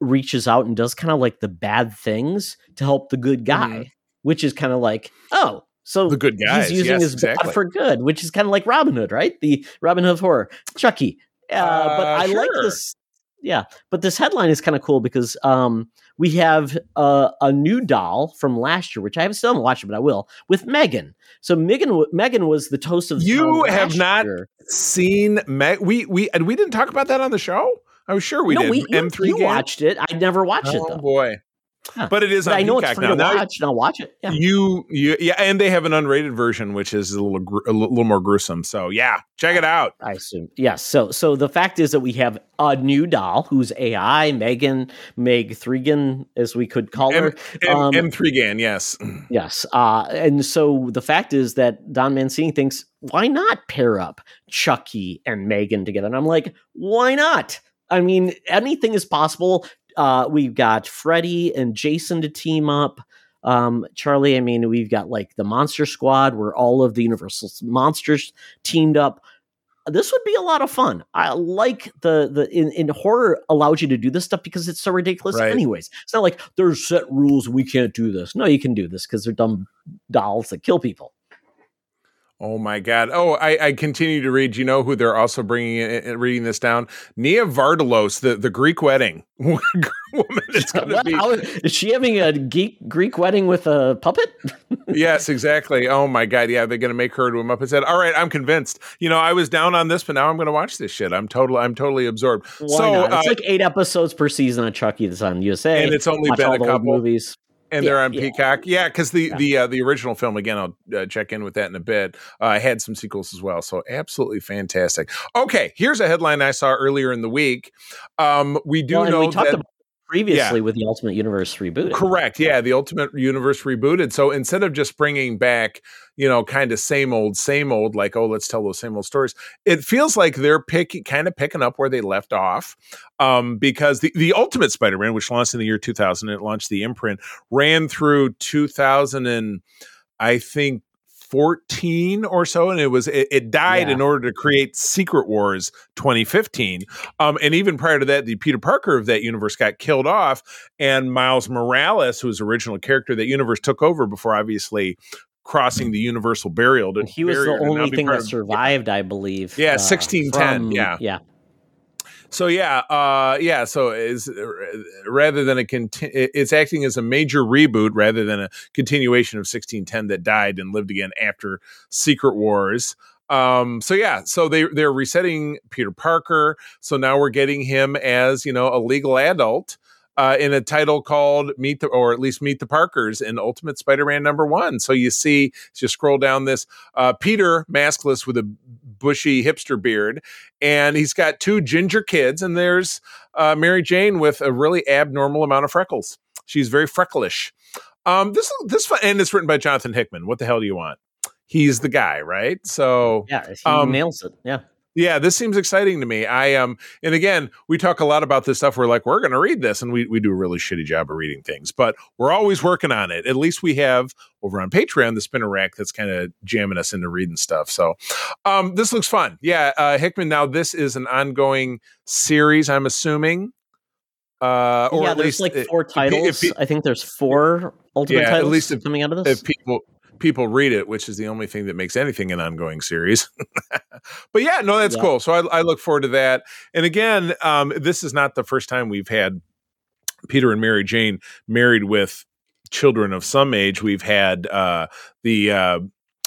[SPEAKER 2] reaches out and does kind of like the bad things to help the good guy,
[SPEAKER 3] Mhm.
[SPEAKER 2] which is kind of like, oh. So
[SPEAKER 3] The good guys,
[SPEAKER 2] he's using
[SPEAKER 3] yes,
[SPEAKER 2] his
[SPEAKER 3] exactly.
[SPEAKER 2] bad for good, which is kind of like Robin Hood, right? The Robin Hood of horror, Chucky. Uh, but
[SPEAKER 3] Uh,
[SPEAKER 2] I like this. Yeah, but this headline is kind of cool because um, we have uh, a new doll from last year, which I haven't still haven't watched but I will with Megan. So Megan, Megan was the toast of the
[SPEAKER 3] You have not
[SPEAKER 2] year.
[SPEAKER 3] Seen Meg? We we and we didn't talk about that on the show. I'm sure we
[SPEAKER 2] no,
[SPEAKER 3] did.
[SPEAKER 2] we, you,
[SPEAKER 3] M3
[SPEAKER 2] you
[SPEAKER 3] game?
[SPEAKER 2] watched it. I never watched it
[SPEAKER 3] Oh boy!
[SPEAKER 2] Huh.
[SPEAKER 3] But it is
[SPEAKER 2] But I know it's
[SPEAKER 3] Peacock
[SPEAKER 2] free
[SPEAKER 3] now.
[SPEAKER 2] to
[SPEAKER 3] Now
[SPEAKER 2] watch, and I'll watch it. Yeah.
[SPEAKER 3] you you yeah, and they have an unrated version which is a little gru- a little more gruesome. So yeah, check it out.
[SPEAKER 2] I assume. Yes. So so the fact is that we have a new doll who's AI, Megan, Meg Thregan, as we could call her.
[SPEAKER 3] M,
[SPEAKER 2] Um,
[SPEAKER 3] M3 Gan, yes.
[SPEAKER 2] Yes. Uh, and so the fact is that Don Mancini thinks, why not pair up Chucky and Megan together? And I'm like, why not? I mean, anything is possible. Uh, we've got Freddy and Jason to team up. Um, Charlie, I mean, we've got like the Monster Squad where all of the Universal monsters teamed up. this would be a lot of fun. I like the the in, in horror allows you to do this stuff because it's so ridiculous.
[SPEAKER 3] Right.
[SPEAKER 2] Anyways, it's not like there's set rules. We can't do this. No, you can do this because they're dumb dolls that kill people.
[SPEAKER 3] Oh my God! Oh, I, I continue to read. You know who they're also bringing in, reading this down? Nia Vardalos, the, the Greek wedding woman. It's going to be
[SPEAKER 2] is she having a geek Greek wedding with a puppet?
[SPEAKER 3] yes, exactly. Oh my God! Yeah, they're going to make her into a Muppet. Said, all right, I'm convinced. You know, I was down on this, but now I'm going to watch this shit. I'm totally, I'm totally absorbed.
[SPEAKER 2] Why
[SPEAKER 3] so,
[SPEAKER 2] not? It's
[SPEAKER 3] uh,
[SPEAKER 2] like eight episodes per season of Chucky that's on USA,
[SPEAKER 3] and it's only been a couple.
[SPEAKER 2] movies.
[SPEAKER 3] And
[SPEAKER 2] Yeah,
[SPEAKER 3] they're on
[SPEAKER 2] yeah.
[SPEAKER 3] Peacock. Yeah, because the
[SPEAKER 2] Yeah.
[SPEAKER 3] the uh, the original film again. I'll uh, check in with that in a bit. Uh, had some sequels as well, so absolutely fantastic. Okay, here's a headline I saw earlier in the week. Um, we do
[SPEAKER 2] Well,
[SPEAKER 3] know
[SPEAKER 2] we
[SPEAKER 3] that.
[SPEAKER 2] about previously with the Ultimate Universe reboot.
[SPEAKER 3] Correct. Yeah, the Ultimate Universe rebooted. So instead of just bringing back, you know, kind of same old, same old, like oh, let's tell those same old stories. It feels like they're picking, kind of picking up where they left off, um, because the the Ultimate Spider-Man, which launched in the year 2000, it launched the imprint, ran through 2000 and I think 14 or so and it was it, it died
[SPEAKER 2] Yeah.
[SPEAKER 3] in order to create secret wars 2015 um and even prior to that the peter parker of that universe got killed off and miles morales whose original character that universe took over before obviously crossing the universal burial to
[SPEAKER 2] And he was the
[SPEAKER 3] barrier to now
[SPEAKER 2] only thing that
[SPEAKER 3] of-
[SPEAKER 2] survived, I believe.
[SPEAKER 3] Yeah,
[SPEAKER 2] uh,
[SPEAKER 3] 1610,
[SPEAKER 2] from-
[SPEAKER 3] yeah.
[SPEAKER 2] yeah.
[SPEAKER 3] So yeah, uh, yeah. So is rather than a conti- it's acting as a major reboot rather than a continuation of 1610 that died and lived again after Secret Wars. Um, so yeah, so they they're resetting Peter Parker. So now we're getting him as you know a legal adult. Uh, in a title called Meet the, or at least Meet the Parkers in Ultimate Spider-Man number one. So you see, as you scroll down this, uh, Peter maskless with a bushy hipster beard, and he's got two ginger kids, and there's uh, Mary Jane with a really abnormal amount of freckles. She's very frecklish. Um, this this and it's written by Jonathan Hickman. What the hell do you want? He's the guy, right? So
[SPEAKER 2] Yeah, he
[SPEAKER 3] Um,
[SPEAKER 2] nails it. Yeah.
[SPEAKER 3] Yeah, this seems exciting to me. I um, and again, we talk a lot about this stuff. We're like, we're going to read this, and we we do a really shitty job of reading things, but we're always working on it. At least we have over on Patreon the spinner rack that's kind of jamming us into reading stuff. So, um, this looks fun. Yeah, uh, Hickman. Now this is an ongoing series. I'm assuming. Uh, or
[SPEAKER 2] yeah,
[SPEAKER 3] at
[SPEAKER 2] there's
[SPEAKER 3] least
[SPEAKER 2] like four titles. I think there's four ultimate
[SPEAKER 3] Yeah, at
[SPEAKER 2] titles
[SPEAKER 3] least if-
[SPEAKER 2] coming out of this.
[SPEAKER 3] if people people read it, which is the only thing that makes anything an ongoing series. but yeah, no, that's
[SPEAKER 2] Yeah.
[SPEAKER 3] cool. So I, I look forward to that. And again, um, this is not the first time we've had Peter and Mary Jane married with children of some age. We've had uh, the uh,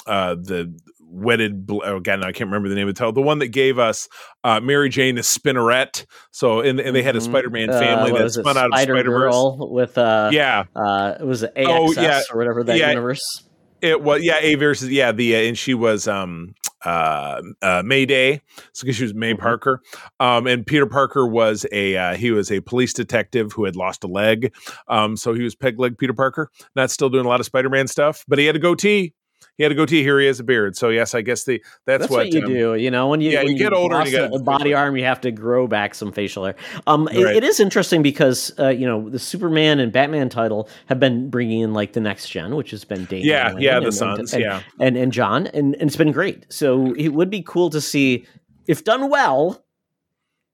[SPEAKER 3] uh, the wedded. Oh God, no, I can't remember the name of the title. The one that gave us uh, Mary Jane is Spinneret. So and, and they had a
[SPEAKER 2] Mhm.
[SPEAKER 3] Spider-Man
[SPEAKER 2] Uh,
[SPEAKER 3] family
[SPEAKER 2] what
[SPEAKER 3] that spun out of
[SPEAKER 2] Spider
[SPEAKER 3] Spider Verse.
[SPEAKER 2] Girl with uh,
[SPEAKER 3] Yeah,
[SPEAKER 2] uh, it was AXS
[SPEAKER 3] Oh, yeah.
[SPEAKER 2] or whatever that
[SPEAKER 3] Yeah.
[SPEAKER 2] universe.
[SPEAKER 3] It was yeah, A versus yeah, the uh, and she was um uh, uh Mayday, so because she was May
[SPEAKER 2] Mhm.
[SPEAKER 3] Parker, um, and Peter Parker was a uh, he was a police detective who had lost a leg, um, so he was peg leg Peter Parker, not still doing a lot of Spider Man stuff, but he had a goatee. He had a goatee. Here he has a beard. So yes, I guess the that's,
[SPEAKER 2] That's, what, you
[SPEAKER 3] um,
[SPEAKER 2] do. You know, when you
[SPEAKER 3] yeah,
[SPEAKER 2] when
[SPEAKER 3] you get older you get-
[SPEAKER 2] a body arm, you have to grow back some facial hair. Um, it-
[SPEAKER 3] Right.
[SPEAKER 2] it is interesting because uh, you know the Superman and Batman title have been bringing in like the next gen, which has been Damian
[SPEAKER 3] Yeah,
[SPEAKER 2] Wayne
[SPEAKER 3] yeah, the
[SPEAKER 2] and-
[SPEAKER 3] Sons,
[SPEAKER 2] and,
[SPEAKER 3] yeah.
[SPEAKER 2] and and John, and, and it's been great. So it would be cool to see if done well,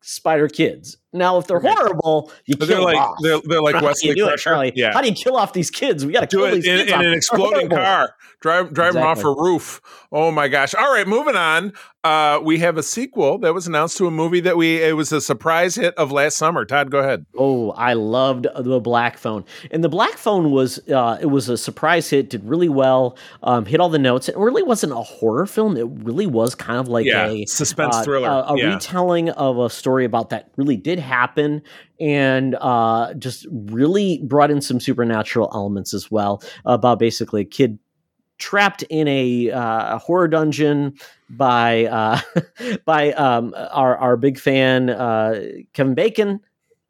[SPEAKER 2] Spider Kids. Now, if they're
[SPEAKER 3] Right.
[SPEAKER 2] horrible, you
[SPEAKER 3] But
[SPEAKER 2] kill
[SPEAKER 3] they're like they're, they're like
[SPEAKER 2] How do you
[SPEAKER 3] Wesley
[SPEAKER 2] do it,
[SPEAKER 3] Crusher.
[SPEAKER 2] Charlie?
[SPEAKER 3] Yeah,
[SPEAKER 2] How do you kill off these kids? We got to kill
[SPEAKER 3] it
[SPEAKER 2] these
[SPEAKER 3] in,
[SPEAKER 2] kids
[SPEAKER 3] in an exploding car. Drive drive them off a roof. Oh my gosh! All right, moving on. Uh, we have a sequel that was announced to a movie that we it was a surprise hit of last summer. Todd, go ahead.
[SPEAKER 2] Oh, I loved the Black Phone, and the Black Phone was uh, it was a surprise hit, did really well, um, hit all the notes. It really wasn't a horror film; it really was kind of like
[SPEAKER 3] yeah,
[SPEAKER 2] a
[SPEAKER 3] suspense
[SPEAKER 2] uh,
[SPEAKER 3] thriller.
[SPEAKER 2] a, a
[SPEAKER 3] yeah.
[SPEAKER 2] retelling of a story about that really did happen, and uh, just really brought in some supernatural elements as well about basically a kid trapped in a uh, horror dungeon by uh, by um, our our big fan uh, Kevin Bacon,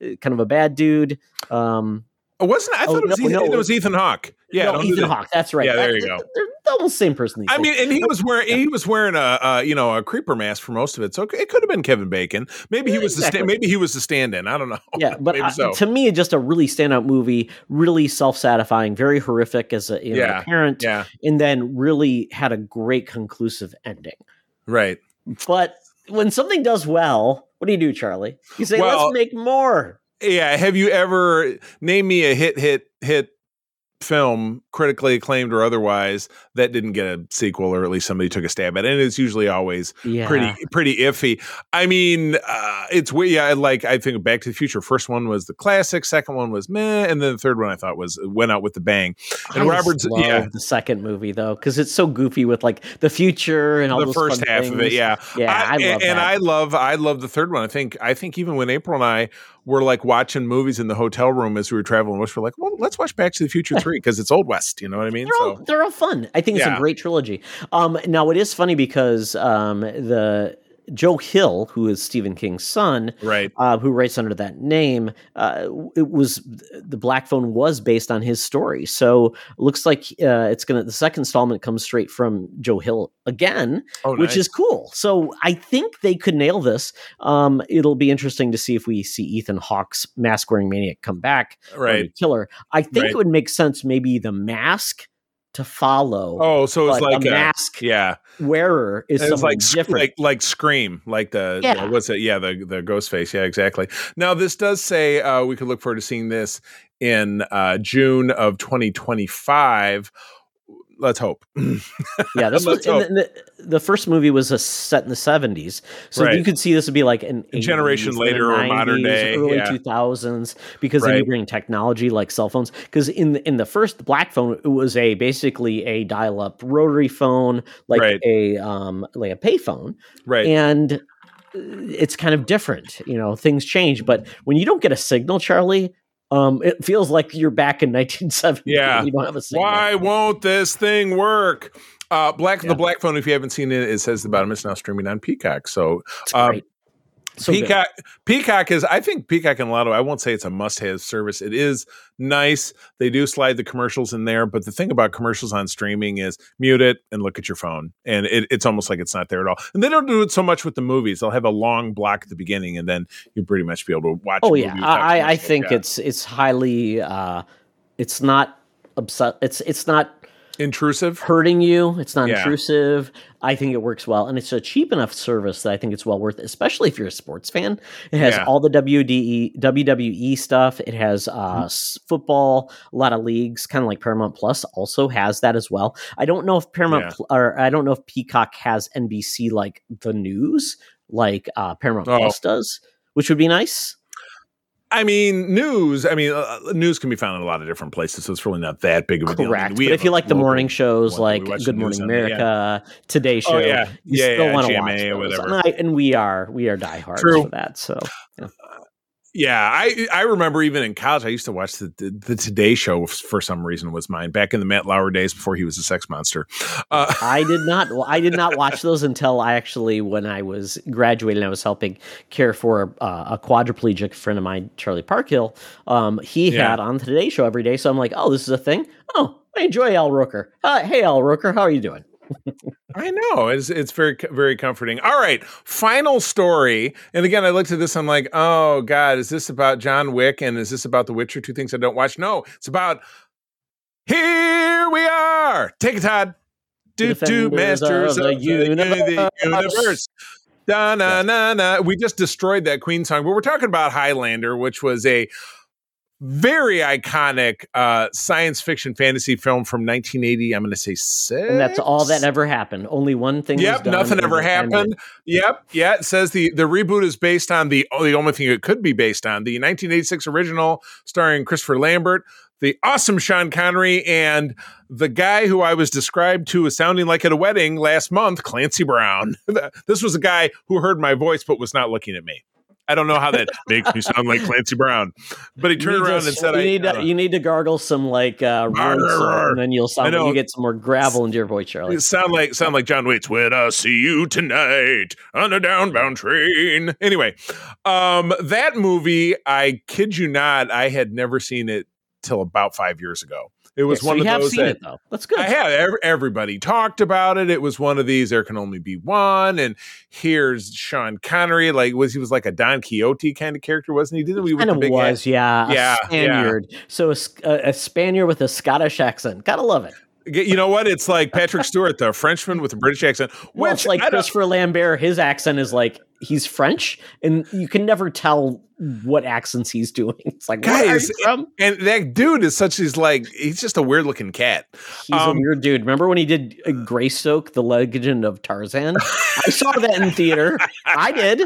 [SPEAKER 2] uh, kind of a bad dude. Um,
[SPEAKER 3] Oh, wasn't? I
[SPEAKER 2] Oh,
[SPEAKER 3] thought it was
[SPEAKER 2] no,
[SPEAKER 3] Ethan,
[SPEAKER 2] no.
[SPEAKER 3] it was Ethan Hawke. Yeah,
[SPEAKER 2] no, Ethan. Hawke. That's right.
[SPEAKER 3] Yeah, there you go.
[SPEAKER 2] They're same person.
[SPEAKER 3] I
[SPEAKER 2] days.
[SPEAKER 3] mean, and he was wearing he was wearing a uh, you know a creeper mask for most of it, so it could have been Kevin Bacon. Maybe he was the sta- maybe he was the stand-in. I don't know.
[SPEAKER 2] yeah, but
[SPEAKER 3] maybe
[SPEAKER 2] uh,
[SPEAKER 3] so.
[SPEAKER 2] to me, just a really standout movie, really self-satisfying, very horrific as a, you know,
[SPEAKER 3] Yeah,
[SPEAKER 2] a parent,
[SPEAKER 3] yeah,
[SPEAKER 2] and then really had a great conclusive ending.
[SPEAKER 3] right.
[SPEAKER 2] But when something does well, what do you do, Charlie? You say,
[SPEAKER 3] Well-
[SPEAKER 2] let's make more.
[SPEAKER 3] Yeah. Have you ever name me a hit, hit, hit film, critically acclaimed or otherwise, that didn't get a sequel, or at least somebody took a stab at it? And it's usually always
[SPEAKER 2] Yeah.
[SPEAKER 3] pretty pretty iffy. I mean, uh, it's weird. Yeah, like I think Back to the Future. First one was the classic. Second one was meh, and then the third one I thought was went out with the bang. And
[SPEAKER 2] I
[SPEAKER 3] Robert's
[SPEAKER 2] love
[SPEAKER 3] yeah,
[SPEAKER 2] the second movie though, because it's so goofy with like the future and all
[SPEAKER 3] the first half of it. Yeah,
[SPEAKER 2] Yeah, I,
[SPEAKER 3] and,
[SPEAKER 2] love
[SPEAKER 3] and
[SPEAKER 2] that.
[SPEAKER 3] I love I love the third one. I think I think even when April and I were like watching movies in the hotel room as we were traveling west, we're like, well, let's watch Back to the Future three because it's Old West. You know what I mean?
[SPEAKER 2] they're all, they're all fun. I think it's
[SPEAKER 3] Yeah.
[SPEAKER 2] a great trilogy. Um, now it is funny because um, the Joe Hill, who is Stephen King's son,
[SPEAKER 3] right.
[SPEAKER 2] uh, who writes under that name, uh, it was the Black Phone was based on his story. So it looks like uh, it's gonna the second installment comes straight from Joe Hill again,
[SPEAKER 3] Oh,
[SPEAKER 2] which is cool. So I think they could nail this. Um, it'll be interesting to see if we see Ethan Hawke's mask wearing maniac come back,
[SPEAKER 3] right.
[SPEAKER 2] killer. I think
[SPEAKER 3] Right.
[SPEAKER 2] it would make sense maybe the mask to follow.
[SPEAKER 3] Oh, so it's like
[SPEAKER 2] a
[SPEAKER 3] a,
[SPEAKER 2] mask
[SPEAKER 3] yeah.
[SPEAKER 2] wearer is
[SPEAKER 3] It's
[SPEAKER 2] something
[SPEAKER 3] like
[SPEAKER 2] different.
[SPEAKER 3] like like Scream, like the,
[SPEAKER 2] Yeah.
[SPEAKER 3] the- what's it? Yeah, the the ghost face. Yeah, exactly. Now this does say uh, we could look forward to seeing this in uh, June of 2025. Let's hope.
[SPEAKER 2] Yeah, this was the, the, first movie was a set in the seventies, so
[SPEAKER 3] Right.
[SPEAKER 2] you could see this would be like an
[SPEAKER 3] A generation
[SPEAKER 2] 80s, then
[SPEAKER 3] later or modern day,
[SPEAKER 2] early
[SPEAKER 3] yeah.
[SPEAKER 2] two thousands, because then you bring technology like cell phones. Because in the, in the first Black phone, it was a basically a dial up rotary phone, like
[SPEAKER 3] Right.
[SPEAKER 2] a um like a payphone,
[SPEAKER 3] right.
[SPEAKER 2] and uh, it's kind of different. You know, things change, but when you don't get a signal, Charlie. Um, it feels like you're back in 1970.
[SPEAKER 3] Yeah.
[SPEAKER 2] you don't have a signal.
[SPEAKER 3] Why won't this thing work? Uh, Black
[SPEAKER 2] Yeah.
[SPEAKER 3] the Black Phone. If you haven't seen it, it says the bottom. It's now streaming on Peacock. So
[SPEAKER 2] It's So good.
[SPEAKER 3] Peacock Peacock is I think Peacock and Lotto I won't say it's a must-have service. It is nice. They do slide the commercials in there, but the thing about commercials on streaming is mute it and look at your phone. And it, it's almost like it's not there at all. And they don't do it so much with the movies. They'll have a long block at the beginning and then you pretty much be able to watch
[SPEAKER 2] Oh yeah, I, I think
[SPEAKER 3] Yeah.
[SPEAKER 2] it's it's highly uh, it's not upset. It's it's not
[SPEAKER 3] intrusive.
[SPEAKER 2] hurting you. It's not
[SPEAKER 3] Yeah.
[SPEAKER 2] intrusive. I think it works well, and it's a cheap enough service that I think it's well worth. it, Especially if you're a sports fan, it has
[SPEAKER 3] Yeah.
[SPEAKER 2] all the WDE WWE stuff. It has uh,
[SPEAKER 3] Mm-hmm.
[SPEAKER 2] football, a lot of leagues, kind of like Paramount Plus also has that as well. I don't know if Paramount
[SPEAKER 3] Yeah.
[SPEAKER 2] Pl- or I don't know if Peacock has NBC like the news like uh, Paramount
[SPEAKER 3] Oh.
[SPEAKER 2] Plus does, which would be nice.
[SPEAKER 3] I mean, news. I mean, uh, news can be found in a lot of different places, so it's really not that big of a deal. I mean,
[SPEAKER 2] Correct. but if you like the morning shows
[SPEAKER 3] one
[SPEAKER 2] like Good Morning
[SPEAKER 3] on, yeah.
[SPEAKER 2] America, Today Show,
[SPEAKER 3] Oh yeah,
[SPEAKER 2] you
[SPEAKER 3] yeah,
[SPEAKER 2] still want to watch those.
[SPEAKER 3] whatever.
[SPEAKER 2] And, I, and we are we are diehards
[SPEAKER 3] True.
[SPEAKER 2] for that. So
[SPEAKER 3] Yeah, I I remember even in college, I used to watch the the, the Today Show for some reason was mine back in the Matt Lauer days before he was a sex monster. Uh,
[SPEAKER 2] I did not I did not watch those until I actually when I was graduating I was helping care for uh, a quadriplegic friend of mine Charlie Parkhill. Um, he
[SPEAKER 3] Yeah.
[SPEAKER 2] had on the Today Show every day, so I'm like, oh, this is a thing. Oh, I enjoy Al Roker. Uh, hey, Al Roker, how are you doing?
[SPEAKER 3] I know it's it's very very comforting. All right, final story. And again, I looked at this. I'm like, oh god, is this about John Wick and is this about The Witcher? Two things I don't watch. No, it's about here we are. Take it, Todd. Do do masters
[SPEAKER 2] of
[SPEAKER 3] of
[SPEAKER 2] the
[SPEAKER 3] the
[SPEAKER 2] universe.
[SPEAKER 3] universe. Da na na na. We just destroyed that Queen song, but we're talking about Highlander, which was a very iconic uh, science fiction fantasy film from 1980. I'm going to say six.
[SPEAKER 2] And that's all that ever happened. Only one thing.
[SPEAKER 3] Yep, nothing ever
[SPEAKER 2] it ended.
[SPEAKER 3] happened. Yep, yeah. It says the the reboot is based on the oh, the only thing it could be based on the 1986 original starring Christopher Lambert, the awesome Sean Connery, and the guy who I was described to as sounding like at a wedding last month, Clancy Brown. this was a guy who heard my voice but was not looking at me. I don't know how that makes me sound like Clancy Brown, but he turned around
[SPEAKER 2] to-
[SPEAKER 3] and said,
[SPEAKER 2] you
[SPEAKER 3] I,
[SPEAKER 2] need to,
[SPEAKER 3] don't-
[SPEAKER 2] you need to gargle some like uh,
[SPEAKER 3] Arr,
[SPEAKER 2] salt, and then you'll sound you get some more gravel into your voice, Charlie.
[SPEAKER 3] Sound like sound like John Waits. When I see you tonight on a downbound train. Anyway, um, that movie, I kid you not, I had never seen it till about five years ago. It was
[SPEAKER 2] so
[SPEAKER 3] one
[SPEAKER 2] you
[SPEAKER 3] of
[SPEAKER 2] have
[SPEAKER 3] those
[SPEAKER 2] seen
[SPEAKER 3] that
[SPEAKER 2] it though. That's good.
[SPEAKER 3] I have. Everybody talked about it. It was one of these. There can only be one. And here's Sean Connery. Like was he was like a Don Quixote kind of character, wasn't he? Didn't we?
[SPEAKER 2] kind of was,
[SPEAKER 3] hat?
[SPEAKER 2] yeah, a
[SPEAKER 3] Yeah, yeah.
[SPEAKER 2] Spaniard. So a Spaniard with a Scottish accent. Gotta love it.
[SPEAKER 3] You know what? It's like Patrick Stewart, the Frenchman with a British accent.
[SPEAKER 2] Well, it's
[SPEAKER 3] Which
[SPEAKER 2] like Christopher Lambert. His accent is like he's French, and you can never tell what accents he's doing. It's like,
[SPEAKER 3] Guys, and that dude is such. He's like he's just a weird looking cat.
[SPEAKER 2] He's
[SPEAKER 3] um,
[SPEAKER 2] a weird dude. Remember when he did uh, Greystoke, the Legend of Tarzan? I saw that in theater. I did.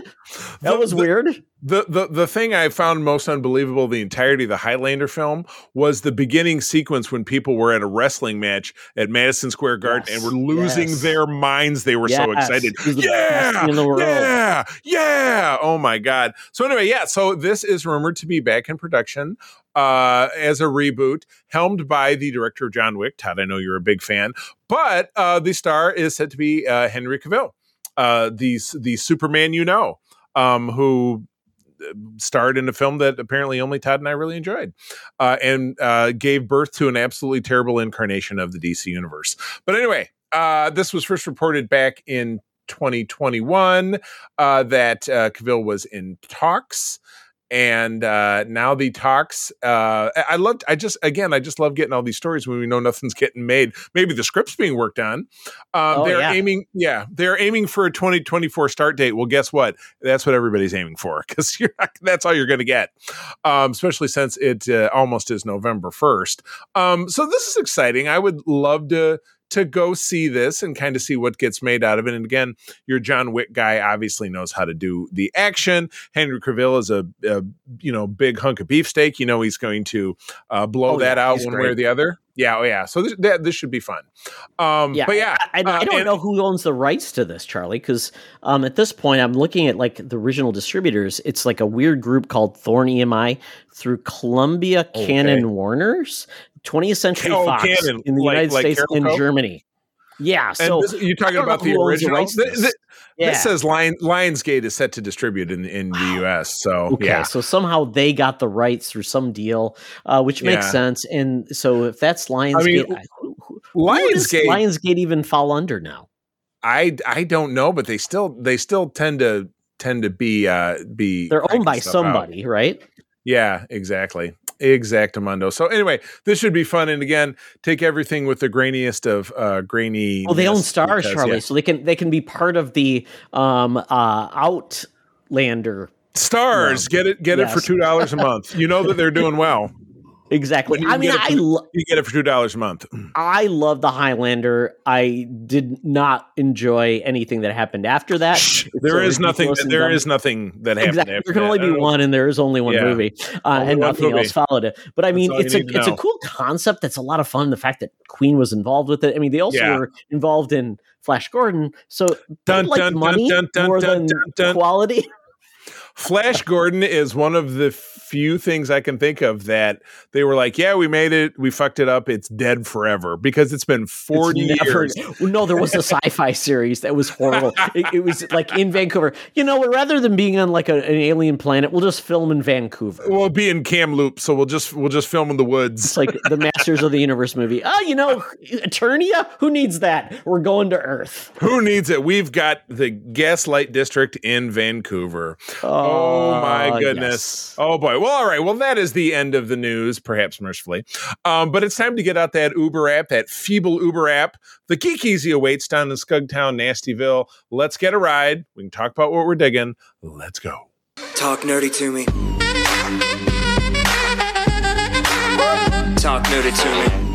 [SPEAKER 2] That
[SPEAKER 3] The-
[SPEAKER 2] was weird.
[SPEAKER 3] The, the the thing I found most unbelievable the entirety of the Highlander film was the beginning sequence when people were at a wrestling match at Madison Square Garden
[SPEAKER 2] Yes,
[SPEAKER 3] and were losing
[SPEAKER 2] yes.
[SPEAKER 3] their minds. They were so excited. Yeah,
[SPEAKER 2] in the world.
[SPEAKER 3] yeah, yeah. Oh my god. So anyway, yeah. So this is rumored to be back in production uh, as a reboot, helmed by the director John Wick. Todd, I know you're a big fan, but uh, the star is said to be uh, Henry Cavill, uh, the the Superman you know, um, who starred in a film that apparently only Todd and I really enjoyed, uh, and uh, gave birth to an absolutely terrible incarnation of the DC universe. But anyway, uh, this was first reported back in 2021 uh, that uh, Cavill was in talks. And uh, now the talks. Uh, I loved. I just again, I just love getting all these stories when we know nothing's getting made. Maybe the script's being worked on. Um,
[SPEAKER 2] Oh,
[SPEAKER 3] they're
[SPEAKER 2] yeah.
[SPEAKER 3] aiming. Yeah, they're aiming for a 2024 start date. Well, guess what? That's what everybody's aiming for because that's all you're going to get. Um, especially since it uh, almost is November 1st. Um, so this is exciting. I would love to to go see this and kind of see what gets made out of it. And again, your John Wick guy obviously knows how to do the action. Henry Cavill is a, a you know big hunk of beefsteak. You know he's going to uh, blow
[SPEAKER 2] Oh,
[SPEAKER 3] that
[SPEAKER 2] yeah,
[SPEAKER 3] out one way or the other. Yeah, oh yeah. So this that, this should be fun. Um,
[SPEAKER 2] Yeah,
[SPEAKER 3] but yeah,
[SPEAKER 2] I, I, I
[SPEAKER 3] uh,
[SPEAKER 2] don't
[SPEAKER 3] and-
[SPEAKER 2] know who owns the rights to this, Charlie, because um, at this point, I'm looking at like the original distributors. It's like a weird group called Thorn EMI through Columbia
[SPEAKER 3] Okay.
[SPEAKER 2] Canon Warners, 20th Century
[SPEAKER 3] Oh,
[SPEAKER 2] Fox in the
[SPEAKER 3] like-
[SPEAKER 2] United
[SPEAKER 3] like
[SPEAKER 2] States and
[SPEAKER 3] Carolco?
[SPEAKER 2] Germany. Yeah, so
[SPEAKER 3] this, you're talking
[SPEAKER 2] I don't know
[SPEAKER 3] about the
[SPEAKER 2] who
[SPEAKER 3] original.
[SPEAKER 2] rights to
[SPEAKER 3] Th-
[SPEAKER 2] this. yeah.
[SPEAKER 3] This says Lion, Lionsgate is set to distribute in in the U.S. So
[SPEAKER 2] Okay,
[SPEAKER 3] yeah,
[SPEAKER 2] so somehow they got the rights through some deal, uh, which makes
[SPEAKER 3] Yeah.
[SPEAKER 2] sense. And so if that's Lionsgate,
[SPEAKER 3] mean,
[SPEAKER 2] I- who, who, who
[SPEAKER 3] Lionsgate.
[SPEAKER 2] Lionsgate even fall under now?
[SPEAKER 3] I I don't know, but they still they still tend to tend to be uh be
[SPEAKER 2] They're owned by
[SPEAKER 3] stuff out.
[SPEAKER 2] somebody, right?
[SPEAKER 3] Yeah, exactly. Exactamundo. So anyway, this should be fun. And again, take everything with the grainiest of uh grainy.
[SPEAKER 2] Well, they own Starz, Charlie, so they can they can be part of the um uh Outlander.
[SPEAKER 3] Starz, get it get it for two dollars a month. You know that they're doing well.
[SPEAKER 2] Exactly. I mean, I
[SPEAKER 3] for-
[SPEAKER 2] lo-
[SPEAKER 3] You get it for two dollars a month.
[SPEAKER 2] I love the Highlander. I did not enjoy anything that happened after that.
[SPEAKER 3] There nothing.
[SPEAKER 2] ridiculous and
[SPEAKER 3] There is nothing that happened.
[SPEAKER 2] Exactly.
[SPEAKER 3] after
[SPEAKER 2] There can
[SPEAKER 3] that.
[SPEAKER 2] only be one, and there is only one
[SPEAKER 3] Yeah.
[SPEAKER 2] movie, uh,
[SPEAKER 3] Only
[SPEAKER 2] and
[SPEAKER 3] one
[SPEAKER 2] nothing
[SPEAKER 3] movie.
[SPEAKER 2] else followed it. But I mean, it's a it's a cool concept. That's a lot of fun. The fact that Queen was involved with it. I mean, they also
[SPEAKER 3] Yeah.
[SPEAKER 2] were involved in Flash Gordon, so
[SPEAKER 3] Dun,
[SPEAKER 2] like money
[SPEAKER 3] dun, dun,
[SPEAKER 2] more
[SPEAKER 3] dun,
[SPEAKER 2] than
[SPEAKER 3] dun, dun.
[SPEAKER 2] quality.
[SPEAKER 3] Flash Gordon is one of the few things I can think of that they were like, "Yeah, we made it. We fucked it up. It's dead forever because it's been forty
[SPEAKER 2] It's never-
[SPEAKER 3] years."
[SPEAKER 2] No, there was a sci-fi series that was horrible. it, it was like in Vancouver. You know, rather than being on like a, an alien planet, we'll just film in Vancouver.
[SPEAKER 3] We'll be in Kamloops, so we'll just we'll just film in the woods.
[SPEAKER 2] It's like the Masters of the Universe movie. Oh, you know, Eternia. Who needs that? We're going to Earth.
[SPEAKER 3] Who needs it? We've got the Gaslight District in Vancouver. Ah, oh my goodness.
[SPEAKER 2] yes.
[SPEAKER 3] Oh boy. Well, all right. Well, that is the end of the news, perhaps mercifully. Um, but it's time to get out that Uber app, that feeble Uber app. The Geek Easy awaits down in Skugtown, Nastyville. Let's get a ride. We can talk about what we're digging. Let's go.
[SPEAKER 5] Talk nerdy to me. Talk nerdy to me.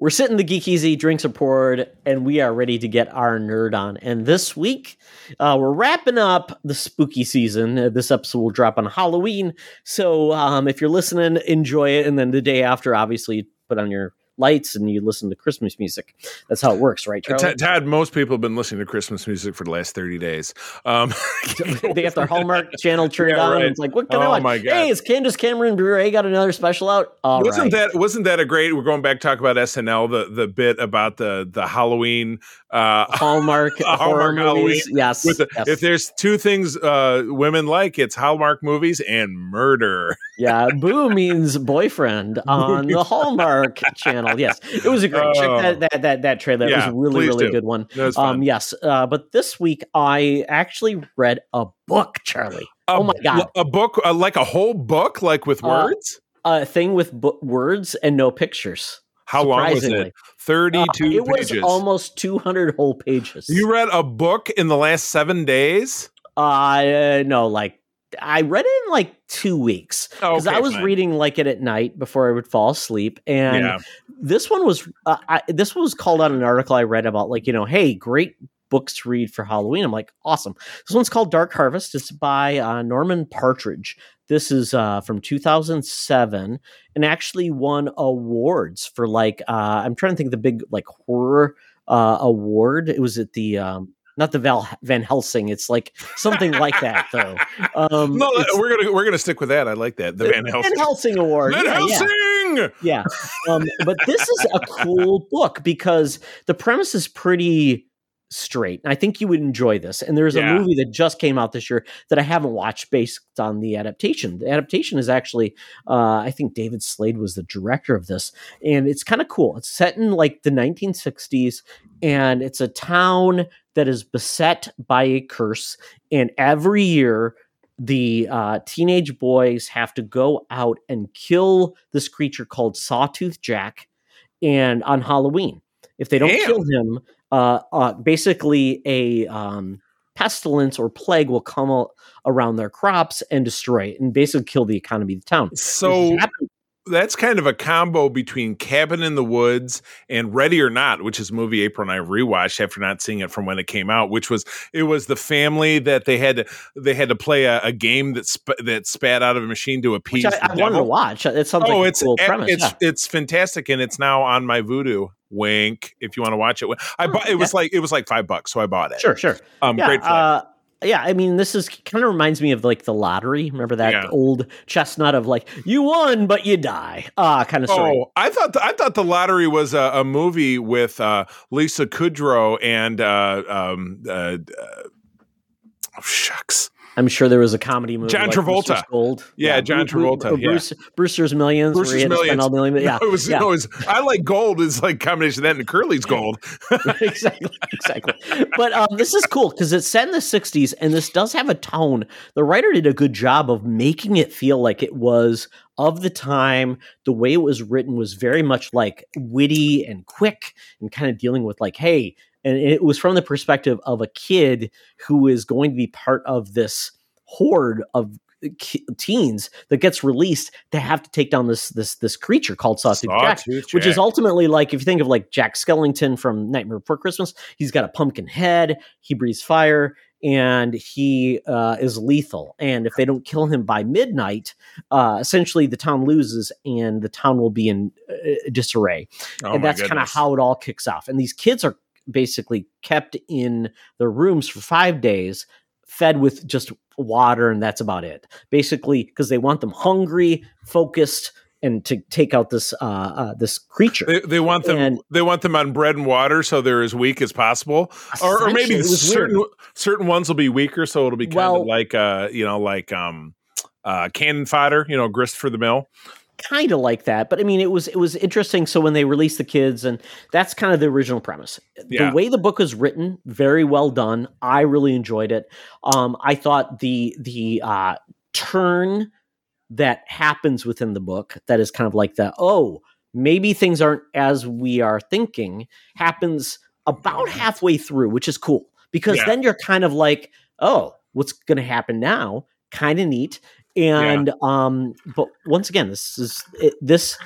[SPEAKER 2] We're sitting the Geek Easy, drinks are poured, and we are ready to get our nerd on. And this week, uh, we're wrapping up the spooky season. Uh, this episode will drop on Halloween. So um, if you're listening, enjoy it. And then the day after, obviously, put on your lights and you listen to Christmas music. That's how it works, right, Charlie?
[SPEAKER 3] T- Todd, most people have been listening to Christmas music for the last 30 days. Um,
[SPEAKER 2] they have their Hallmark channel turned
[SPEAKER 3] Yeah,
[SPEAKER 2] on.
[SPEAKER 3] right.
[SPEAKER 2] And it's like, what can I
[SPEAKER 3] Oh,
[SPEAKER 2] watch?
[SPEAKER 3] my God.
[SPEAKER 2] Hey, is Candace Cameron Bure got another special out? All right.
[SPEAKER 3] wasn't that wasn't that a great? We're going back to talk about SNL, the the bit about the the Halloween uh,
[SPEAKER 2] Hallmark,
[SPEAKER 3] Hallmark
[SPEAKER 2] movies? Yes.
[SPEAKER 3] the,
[SPEAKER 2] yes.
[SPEAKER 3] if there's two things uh, women like, it's Hallmark movies and murder.
[SPEAKER 2] Yeah, Boo means boyfriend on the Hallmark channel. Yes, it was a great.
[SPEAKER 3] Oh.
[SPEAKER 2] Check that that that that trailer.
[SPEAKER 3] Yeah,
[SPEAKER 2] it was a really really
[SPEAKER 3] do.
[SPEAKER 2] good one. Um, yes, uh, but this week I actually read a book, Charlie.
[SPEAKER 3] A-
[SPEAKER 2] oh my god,
[SPEAKER 3] a book uh, like a whole book, like with
[SPEAKER 2] Uh,
[SPEAKER 3] words.
[SPEAKER 2] a thing with bu- words and no pictures.
[SPEAKER 3] How long was it?
[SPEAKER 2] Uh, it was almost 200 whole pages.
[SPEAKER 3] you read a book in the last seven days?
[SPEAKER 2] Uh, no, like I read it in like two weeks because
[SPEAKER 3] Okay,
[SPEAKER 2] I was
[SPEAKER 3] fine.
[SPEAKER 2] reading like it at night before I would fall asleep, and
[SPEAKER 3] Yeah.
[SPEAKER 2] this one was uh, I, this was called out an article I read about like you know hey great books to read for Halloween. I'm like awesome. This one's called Dark Harvest. It's by uh, Norman Partridge. This is uh, from 2007 and actually won awards for like uh, I'm trying to think of the big like horror uh, award. It was at the um, not the Val Van Helsing. It's like something like that though. Um,
[SPEAKER 3] No, we're gonna we're gonna stick with that. I like that. The Van Helsing.
[SPEAKER 2] Van Helsing award.
[SPEAKER 3] Van
[SPEAKER 2] Yeah, yeah.
[SPEAKER 3] Helsing.
[SPEAKER 2] Yeah. Um, but this is a cool book because the premise is pretty straight. I think you would enjoy this. And there's
[SPEAKER 3] Yeah.
[SPEAKER 2] a movie that just came out this year that I haven't watched based on the adaptation. The adaptation is actually, uh, I think David Slade was the director of this. And it's kind of cool. It's set in like the 1960s and it's a town that is beset by a curse. And every year, the uh, teenage boys have to go out and kill this creature called Sawtooth Jack, and on Halloween, if they don't
[SPEAKER 3] Damn.
[SPEAKER 2] kill him, uh, uh, basically a um, pestilence or plague will come a- around their crops and destroy it, and basically kill the economy of the town.
[SPEAKER 3] So that's kind of a combo between Cabin in the Woods and Ready or Not, which is a movie April and I rewatched after not seeing it from when it came out. Which was it was the family that they had to, they had to play a, a game that sp- that spat out of a machine to appease.
[SPEAKER 2] which I,
[SPEAKER 3] the
[SPEAKER 2] I wanted to watch. It sounds
[SPEAKER 3] Oh,
[SPEAKER 2] like
[SPEAKER 3] it's
[SPEAKER 2] cool
[SPEAKER 3] a-
[SPEAKER 2] premise.
[SPEAKER 3] it's
[SPEAKER 2] yeah.
[SPEAKER 3] it's fantastic, and it's now on my Vudu. Wink, if you want to watch it. I bought it was like it was like five bucks, so I bought it.
[SPEAKER 2] Sure, sure.
[SPEAKER 3] um,
[SPEAKER 2] yeah,
[SPEAKER 3] great
[SPEAKER 2] uh, yeah, I mean, this is kind of reminds me of like the lottery. Remember that
[SPEAKER 3] Yeah.
[SPEAKER 2] old chestnut of like you won but you die, ah, kind of story.
[SPEAKER 3] Oh, I thought I thought the lottery was a, a movie with uh, Lisa Kudrow and uh, um, uh, uh, oh shucks,
[SPEAKER 2] I'm sure there was a comedy movie.
[SPEAKER 3] John
[SPEAKER 2] like
[SPEAKER 3] Travolta.
[SPEAKER 2] Brewster's Gold.
[SPEAKER 3] Yeah, John
[SPEAKER 2] Bru- Bru-
[SPEAKER 3] Travolta,
[SPEAKER 2] or
[SPEAKER 3] yeah.
[SPEAKER 2] Bruce, Brewster's Millions.
[SPEAKER 3] Brewster's
[SPEAKER 2] had to spend
[SPEAKER 3] Millions.
[SPEAKER 2] all million- Yeah,
[SPEAKER 3] No, it was,
[SPEAKER 2] yeah.
[SPEAKER 3] no, was, I like gold is like combination of that and Curly's gold.
[SPEAKER 2] exactly, exactly. But um, this is cool because it's set in the '60s, and this does have a tone. The writer did a good job of making it feel like it was of the time. The way it was written was very much like witty and quick, and kind of dealing with like, hey, and it was from the perspective of a kid who is going to be part of this horde of teens that gets released to have to take down this this this creature called Sawtooth Jack
[SPEAKER 3] Sawtooth
[SPEAKER 2] which is ultimately like if you think of like Jack Skellington from Nightmare Before Christmas, he's got a pumpkin head, he breathes fire, and he uh, is lethal. And if they don't kill him by midnight, uh, essentially the town loses, and the town will be in uh, disarray.
[SPEAKER 3] Oh
[SPEAKER 2] and that's kind of how it all kicks off. And these kids are basically kept in their rooms for five days, fed with just water, and that's about it. Basically, because they want them hungry, focused, and to take out this uh, uh, this creature.
[SPEAKER 3] They, they want them.
[SPEAKER 2] And-
[SPEAKER 3] they want them on bread and water, so they're as weak as possible. Or, or maybe
[SPEAKER 2] Essentially, it was
[SPEAKER 3] certain
[SPEAKER 2] weird.
[SPEAKER 3] certain ones will be weaker, so it'll be kind
[SPEAKER 2] Well-
[SPEAKER 3] of like uh, you know, like um, uh, cannon fodder. You know, grist for the mill.
[SPEAKER 2] Kind of like that but i mean it was it was interesting so when they released the kids and that's kind of the original premise.
[SPEAKER 3] Yeah.
[SPEAKER 2] the way the book was written very well done. I really enjoyed it. Um i thought the the uh turn that happens within the book that is kind of like the oh maybe things aren't as we are thinking happens about halfway through which is cool because
[SPEAKER 3] Yeah.
[SPEAKER 2] then you're kind of like oh what's going to happen now? Kind of neat and um but once again this is it, this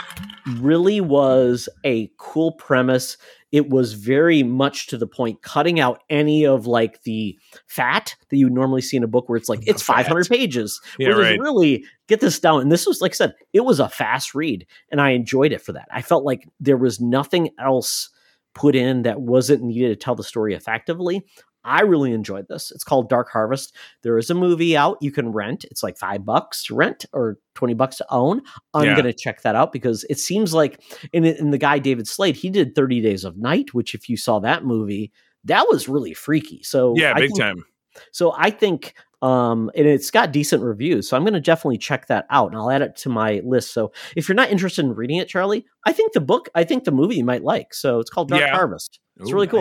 [SPEAKER 2] really was a cool premise. It was very much to the point cutting out any of like the fat that you normally see in a book where it's like it's 500 pages
[SPEAKER 3] Yeah, right.
[SPEAKER 2] really get this down. And this was like i said it was a fast read and i enjoyed it for that. I felt like there was nothing else put in that wasn't needed to tell the story effectively I really enjoyed this. It's called Dark Harvest. There is a movie out you can rent. It's like five bucks to rent or 20 bucks to own. I'm
[SPEAKER 3] Yeah.
[SPEAKER 2] going to check that out because it seems like, in, in the guy David Slade, he did 30 Days of Night, which, if you saw that movie, that was really freaky. So,
[SPEAKER 3] Yeah,
[SPEAKER 2] I
[SPEAKER 3] big
[SPEAKER 2] think-
[SPEAKER 3] time.
[SPEAKER 2] So, I think, um, and it's got decent reviews. So, I'm going to definitely check that out and I'll add it to my list. So, if you're not interested in reading it, Charlie, I think the book, I think the movie you might like. So, it's called Dark
[SPEAKER 3] Yeah.
[SPEAKER 2] Harvest. It's
[SPEAKER 3] Ooh,
[SPEAKER 2] really cool.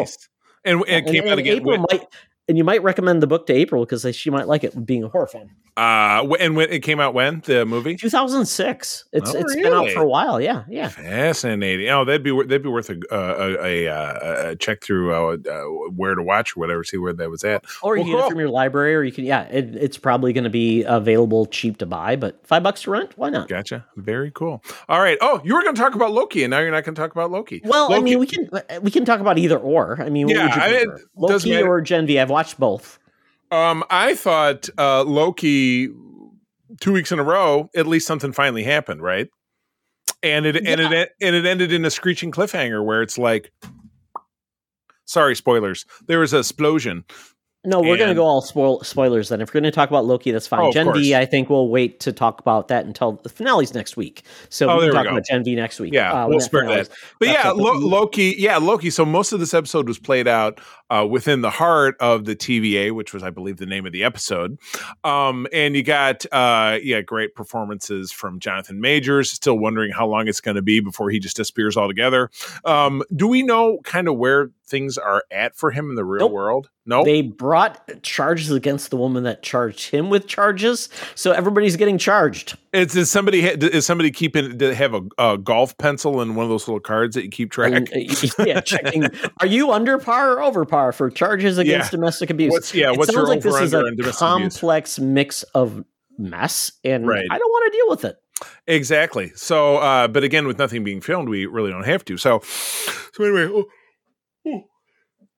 [SPEAKER 3] And, and it came
[SPEAKER 2] and,
[SPEAKER 3] out
[SPEAKER 2] and
[SPEAKER 3] again.
[SPEAKER 2] April
[SPEAKER 3] with-
[SPEAKER 2] might, and you might recommend the book to April because she might like it being a horror fan.
[SPEAKER 3] Uh, and when it came out when the movie?
[SPEAKER 2] 2006. It's
[SPEAKER 3] Oh,
[SPEAKER 2] it's been out for a while. Yeah, yeah.
[SPEAKER 3] Fascinating. Oh, that'd be that'd be worth a a, a, a, a check through uh, uh, where to watch or whatever. See where that was at.
[SPEAKER 2] Or you can get it from your library, or you can yeah. It, it's probably going to be available cheap to buy, but five bucks to rent. Why not?
[SPEAKER 3] Gotcha. Very cool. All right. Oh, you were going to talk about Loki, and now you're not going to talk about Loki.
[SPEAKER 2] Well, I mean, we can we can talk about either or. I mean, what
[SPEAKER 3] Yeah,
[SPEAKER 2] would you
[SPEAKER 3] I mean,
[SPEAKER 2] prefer?
[SPEAKER 3] it doesn't
[SPEAKER 2] Loki or Gen V? I've watched both.
[SPEAKER 3] Um, I thought uh, Loki two weeks in a row. At least something finally happened, right? And it and it and it ended in a screeching cliffhanger where it's like, sorry, spoilers. There was a explosion.
[SPEAKER 2] No, we're going to go all spoil- spoilers then. If we're going to talk about Loki, that's fine.
[SPEAKER 3] Oh,
[SPEAKER 2] Gen
[SPEAKER 3] course.
[SPEAKER 2] V, I think we'll wait to talk about that until the finale's next week. So
[SPEAKER 3] Oh,
[SPEAKER 2] we can talk about Gen V next week.
[SPEAKER 3] Yeah,
[SPEAKER 2] uh,
[SPEAKER 3] we'll spare that. But yeah. Lo- Loki. Yeah, Loki. So most of this episode was played out uh, within the heart of the TVA, which was, I believe, the name of the episode. Um, and you got, uh, yeah, great performances from Jonathan Majors. Still wondering how long it's going to be before he just disappears altogether. Um, do we know kind of where things are at for him in the real
[SPEAKER 2] Nope.
[SPEAKER 3] world? No.
[SPEAKER 2] They brought charges against the woman that charged him with charges, so everybody's getting charged.
[SPEAKER 3] Is, is somebody is somebody keeping do they have a, a golf pencil and one of those little cards that you keep track?
[SPEAKER 2] And, uh, yeah, checking. Are you under par or over par for charges against
[SPEAKER 3] Yeah.
[SPEAKER 2] domestic abuse?
[SPEAKER 3] What's yeah?
[SPEAKER 2] it
[SPEAKER 3] What's your
[SPEAKER 2] sounds like this is a
[SPEAKER 3] domestic abuse?
[SPEAKER 2] complex mix of mess, and
[SPEAKER 3] Right.
[SPEAKER 2] I don't want to deal with it.
[SPEAKER 3] Exactly. So, uh, but again, with nothing being filmed, we really don't have to. So, so anyway, oh,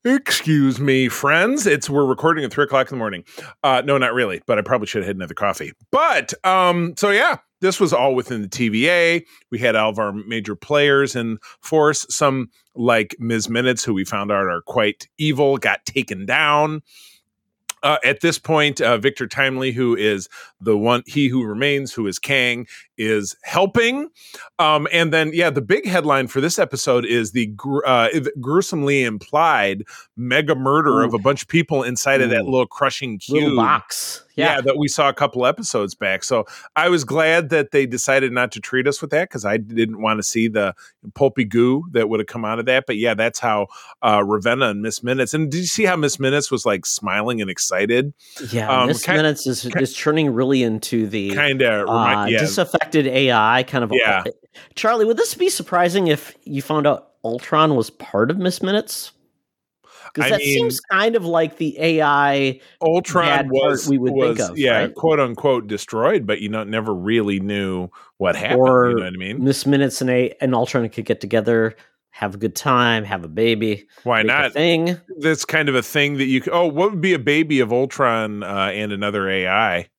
[SPEAKER 3] excuse me, friends. It's we're recording at three o'clock in the morning. Uh, no, not really, but I probably should have had another coffee. But um, so yeah, this was all within the TVA. We had all of our major players in force. Some like Ms. Minutes, who we found out are quite evil, got taken down. Uh, at this point, uh, Victor Timely, who is the one, he who remains, who is Kang, is helping. Um, and then, yeah, the big headline for this episode is the gr- uh, gruesomely implied mega murder of a bunch of people inside of that little crushing cube.
[SPEAKER 2] Little box.
[SPEAKER 3] Yeah.
[SPEAKER 2] Yeah.
[SPEAKER 3] that we saw a couple episodes back. So I was glad that they decided not to treat us with that because I didn't want to see the pulpy goo that would have come out of that. But yeah, that's how uh, Ravonna and Miss Minutes. And did you see how Miss Minutes was like smiling and excited?
[SPEAKER 2] Yeah,
[SPEAKER 3] Um, ki-
[SPEAKER 2] minutes is,
[SPEAKER 3] ki-
[SPEAKER 2] is turning really into the
[SPEAKER 3] Kind of,
[SPEAKER 2] uh,
[SPEAKER 3] yeah.
[SPEAKER 2] disaffected AI kind of.
[SPEAKER 3] Yeah.
[SPEAKER 2] Charlie, would this be surprising if you found out Ultron was part of Miss Minutes? Because that
[SPEAKER 3] mean-
[SPEAKER 2] seems kind of like the AI.
[SPEAKER 3] Ultron was
[SPEAKER 2] we would
[SPEAKER 3] was
[SPEAKER 2] think of,
[SPEAKER 3] yeah,
[SPEAKER 2] right?
[SPEAKER 3] quote unquote destroyed, but you know never really knew what happened.
[SPEAKER 2] Or
[SPEAKER 3] you know what I mean?
[SPEAKER 2] Miss Minutes and a and Ultron could get together, have a good time, have a baby.
[SPEAKER 3] Why not?
[SPEAKER 2] thing?
[SPEAKER 3] That's kind of a thing that you. Oh, what would be a baby of Ultron uh, and another AI?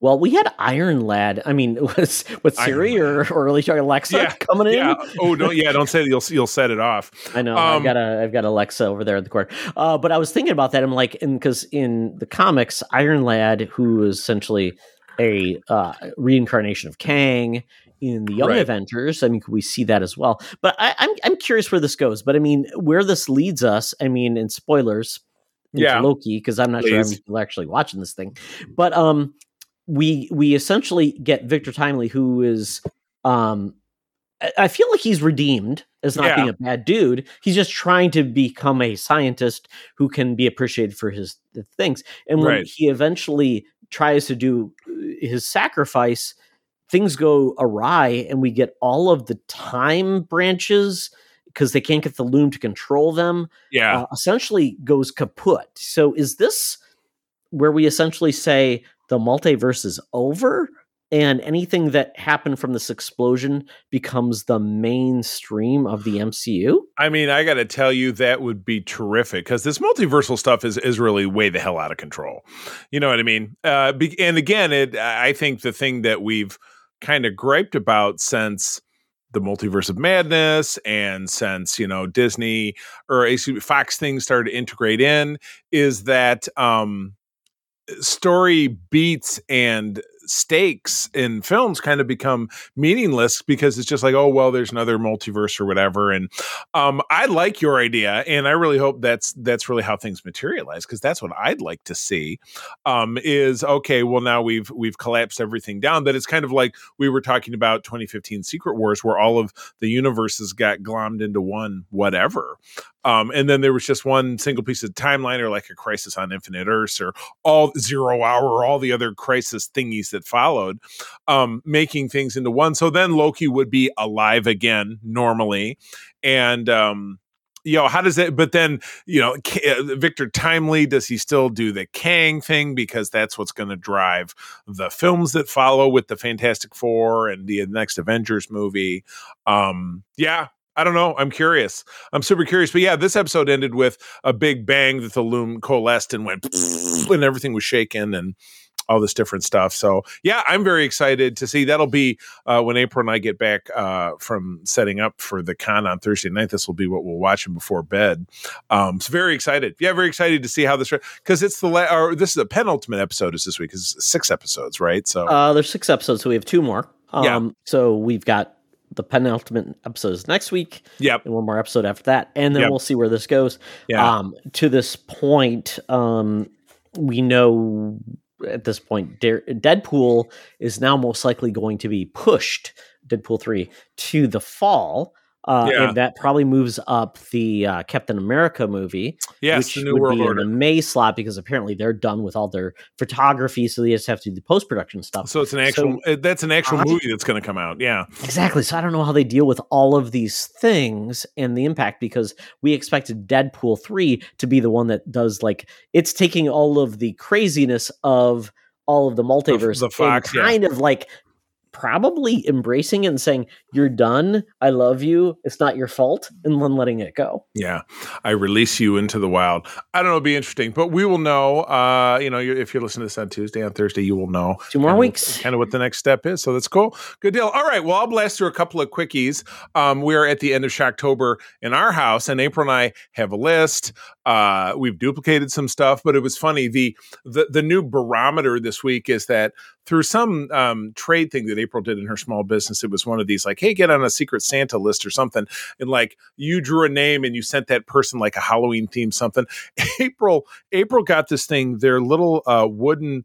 [SPEAKER 2] Well, we had Iron Lad. I mean, was with Siri or or at least Alexa
[SPEAKER 3] Yeah,
[SPEAKER 2] coming in?
[SPEAKER 3] Yeah. Oh, don't. Yeah. Don't say that. You'll you'll set it off.
[SPEAKER 2] I know.
[SPEAKER 3] Um,
[SPEAKER 2] I've got a I've got Alexa over there in the corner. Uh, but I was thinking about that. I'm like, and because in the comics, Iron Lad, who is essentially a uh, reincarnation of Kang in the Young
[SPEAKER 3] Right.
[SPEAKER 2] Avengers, I mean, could we see that as well? But I, I'm I'm curious where this goes. But I mean, where this leads us, I mean, in spoilers,
[SPEAKER 3] Yeah.
[SPEAKER 2] Loki, because I'm not sure
[SPEAKER 3] Please.
[SPEAKER 2] people are actually watching this thing. But um, we we essentially get Victor Timely, who is um, I- feel like he's redeemed as not
[SPEAKER 3] Yeah.
[SPEAKER 2] being a bad dude. He's just trying to become a scientist who can be appreciated for his things. And when
[SPEAKER 3] Right.
[SPEAKER 2] he eventually tries to do uh, his sacrifice, things go awry, and we get all of the time branches because they can't get the loom to control them.
[SPEAKER 3] Yeah.
[SPEAKER 2] Uh, essentially goes kaput. So is this where we essentially say the multiverse is over? And anything that happened from this explosion becomes the mainstream of the MCU.
[SPEAKER 3] I mean, I got to tell you, that would be terrific because this multiversal stuff is is really way the hell out of control. You know what I mean? Uh, be, and again, it I think the thing that we've kind of griped about since the multiverse of madness and since you know Disney or Fox things started to integrate in is that um, story beats and stakes in films kind of become meaningless because it's just like oh well there's another multiverse or whatever. And um i like your idea and i really hope that's that's really how things materialize because that's what i'd like to see um is okay well now we've we've collapsed everything down that it's kind of like we were talking about 2015 secret wars where all of the universes got glommed into one whatever Um, and then there was just one single piece of timeline or like a crisis on Infinite Earths or all zero hour or all the other crisis thingies that followed, um, making things into one. So then Loki would be alive again normally. And um, you know how does it but then you know uh, victor timely does he still do the kang thing because that's what's going to drive the films that follow with the fantastic four and the next avengers movie um yeah I don't know. I'm curious. I'm super curious. But yeah, this episode ended with a big bang that the loom coalesced and went and everything was shaken and all this different stuff. So yeah, I'm very excited to see. That'll be uh, when April and I get back uh, from setting up for the con on Thursday night. This will be what we'll watch before bed. Um, so very excited. Yeah, very excited to see how this because it's the la- or this is the penultimate episode is this week. Is six episodes, right? So
[SPEAKER 2] Uh, there's six episodes, so we have two more. Um,
[SPEAKER 3] Yeah.
[SPEAKER 2] So we've got the penultimate episodes next week,
[SPEAKER 3] yep,
[SPEAKER 2] and one more episode after that, and then
[SPEAKER 3] Yep.
[SPEAKER 2] we'll see where this goes.
[SPEAKER 3] yeah,
[SPEAKER 2] Um, to this point, um, we know at this point, Deadpool is now most likely going to be pushed, Deadpool 3, to the fall. Uh,
[SPEAKER 3] Yeah.
[SPEAKER 2] And that probably moves up the uh, Captain America movie,
[SPEAKER 3] yes,
[SPEAKER 2] which
[SPEAKER 3] the New
[SPEAKER 2] would
[SPEAKER 3] World
[SPEAKER 2] be
[SPEAKER 3] Order.
[SPEAKER 2] in the May slot because apparently they're done with all their photography, so they just have to do the post production stuff.
[SPEAKER 3] So it's an actual. uh, that's an actual
[SPEAKER 2] I-
[SPEAKER 3] movie that's going to come out. Yeah,
[SPEAKER 2] Exactly. So I don't know how they deal with all of these things and the impact because we expected Deadpool 3 to be the one that does like it's taking all of the craziness of all of the multiverse
[SPEAKER 3] the Fox,
[SPEAKER 2] and
[SPEAKER 3] yeah.
[SPEAKER 2] kind of like probably embracing it and saying, You're done. I love you. It's not your fault. And then letting it go.
[SPEAKER 3] Yeah, I release you into the wild. I don't know, it'll be interesting, but we will know. Uh, you know, if you're listening to this on Tuesday, on Thursday, you will know
[SPEAKER 2] Two more weeks.
[SPEAKER 3] kind of what the next step is. So that's cool. Good deal. All right. Well, I'll blast through a couple of quickies. Um, we are at the end of Shocktober in our house, and April and I have a list. Uh, we've duplicated some stuff, but it was funny. The the the new barometer this week is that through some um, trade thing that April did in her small business, it was one of these like, hey, get on a secret Santa list or something. And like you drew a name and you sent that person like a Halloween theme something. April, April got this thing, they're little uh, wooden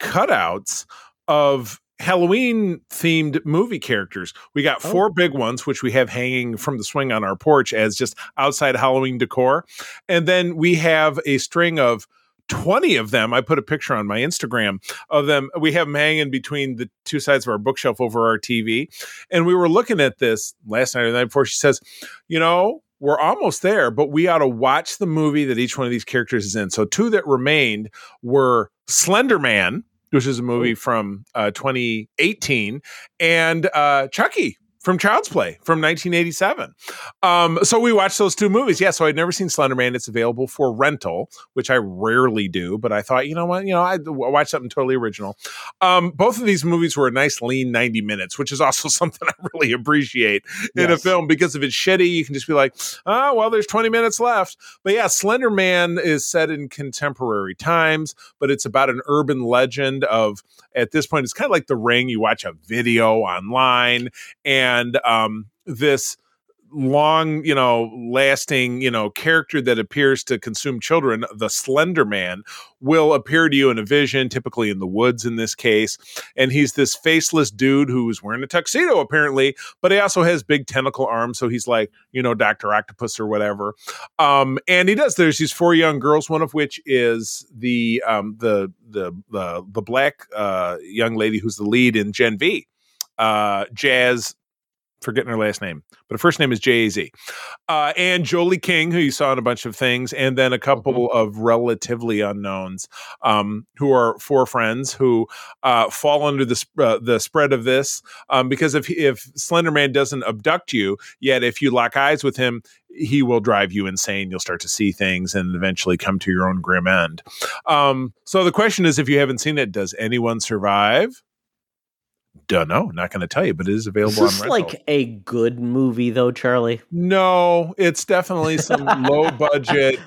[SPEAKER 3] cutouts of Halloween themed movie characters. We got
[SPEAKER 2] Oh.
[SPEAKER 3] four big ones, which we have hanging from the swing on our porch as just outside Halloween decor. And then we have a string of 20 of them. I put a picture on my Instagram of them. We have them hanging between the two sides of our bookshelf over our TV. And we were looking at this last night or the night before. She says, You know, we're almost there, but we ought to watch the movie that each one of these characters is in. So, two that remained were Slender Man, which is a movie from uh, 2018, and uh, Chucky from Child's Play from 1987. Um, so we watched those two movies. Yeah, so I'd never seen Slender Man. It's available for rental, which I rarely do, but I thought, you know what, you know, I watched something totally original. Um, both of these movies were a nice lean 90 minutes, which is also something I really appreciate in a film because if it's shitty, you can just be like, oh, well, there's 20 minutes left. But yeah, Slender Man is set in contemporary times, but it's about an urban legend of, at this point, it's kind of like The Ring. You watch a video online and um, this long you know lasting you know character that appears to consume children the slender man will appear to you in a vision typically in the woods in this case. And he's this faceless dude who's wearing a tuxedo apparently but he also has big tentacle arms so he's like you know dr octopus or whatever. Um and he does there's these four young girls one of which is the um the the the, the black uh young lady who's the lead in gen v. Uh jazz forgetting her last name, but her first name is J A Z. Uh, and Joey King, who you saw in a bunch of things, and then a couple of relatively unknowns, um, who are four friends who uh, fall under the sp- uh, the spread of this. Um, because if if Slender Man doesn't abduct you, yet if you lock eyes with him, he will drive you insane. You'll start to see things and eventually come to your own grim end. Um, so the question is, if you haven't seen it, does anyone survive? Don't know. Not going to tell you, but it is
[SPEAKER 2] Is
[SPEAKER 3] available
[SPEAKER 2] this
[SPEAKER 3] rental.
[SPEAKER 2] like a good movie though, Charlie?
[SPEAKER 3] No, it's definitely some low budget.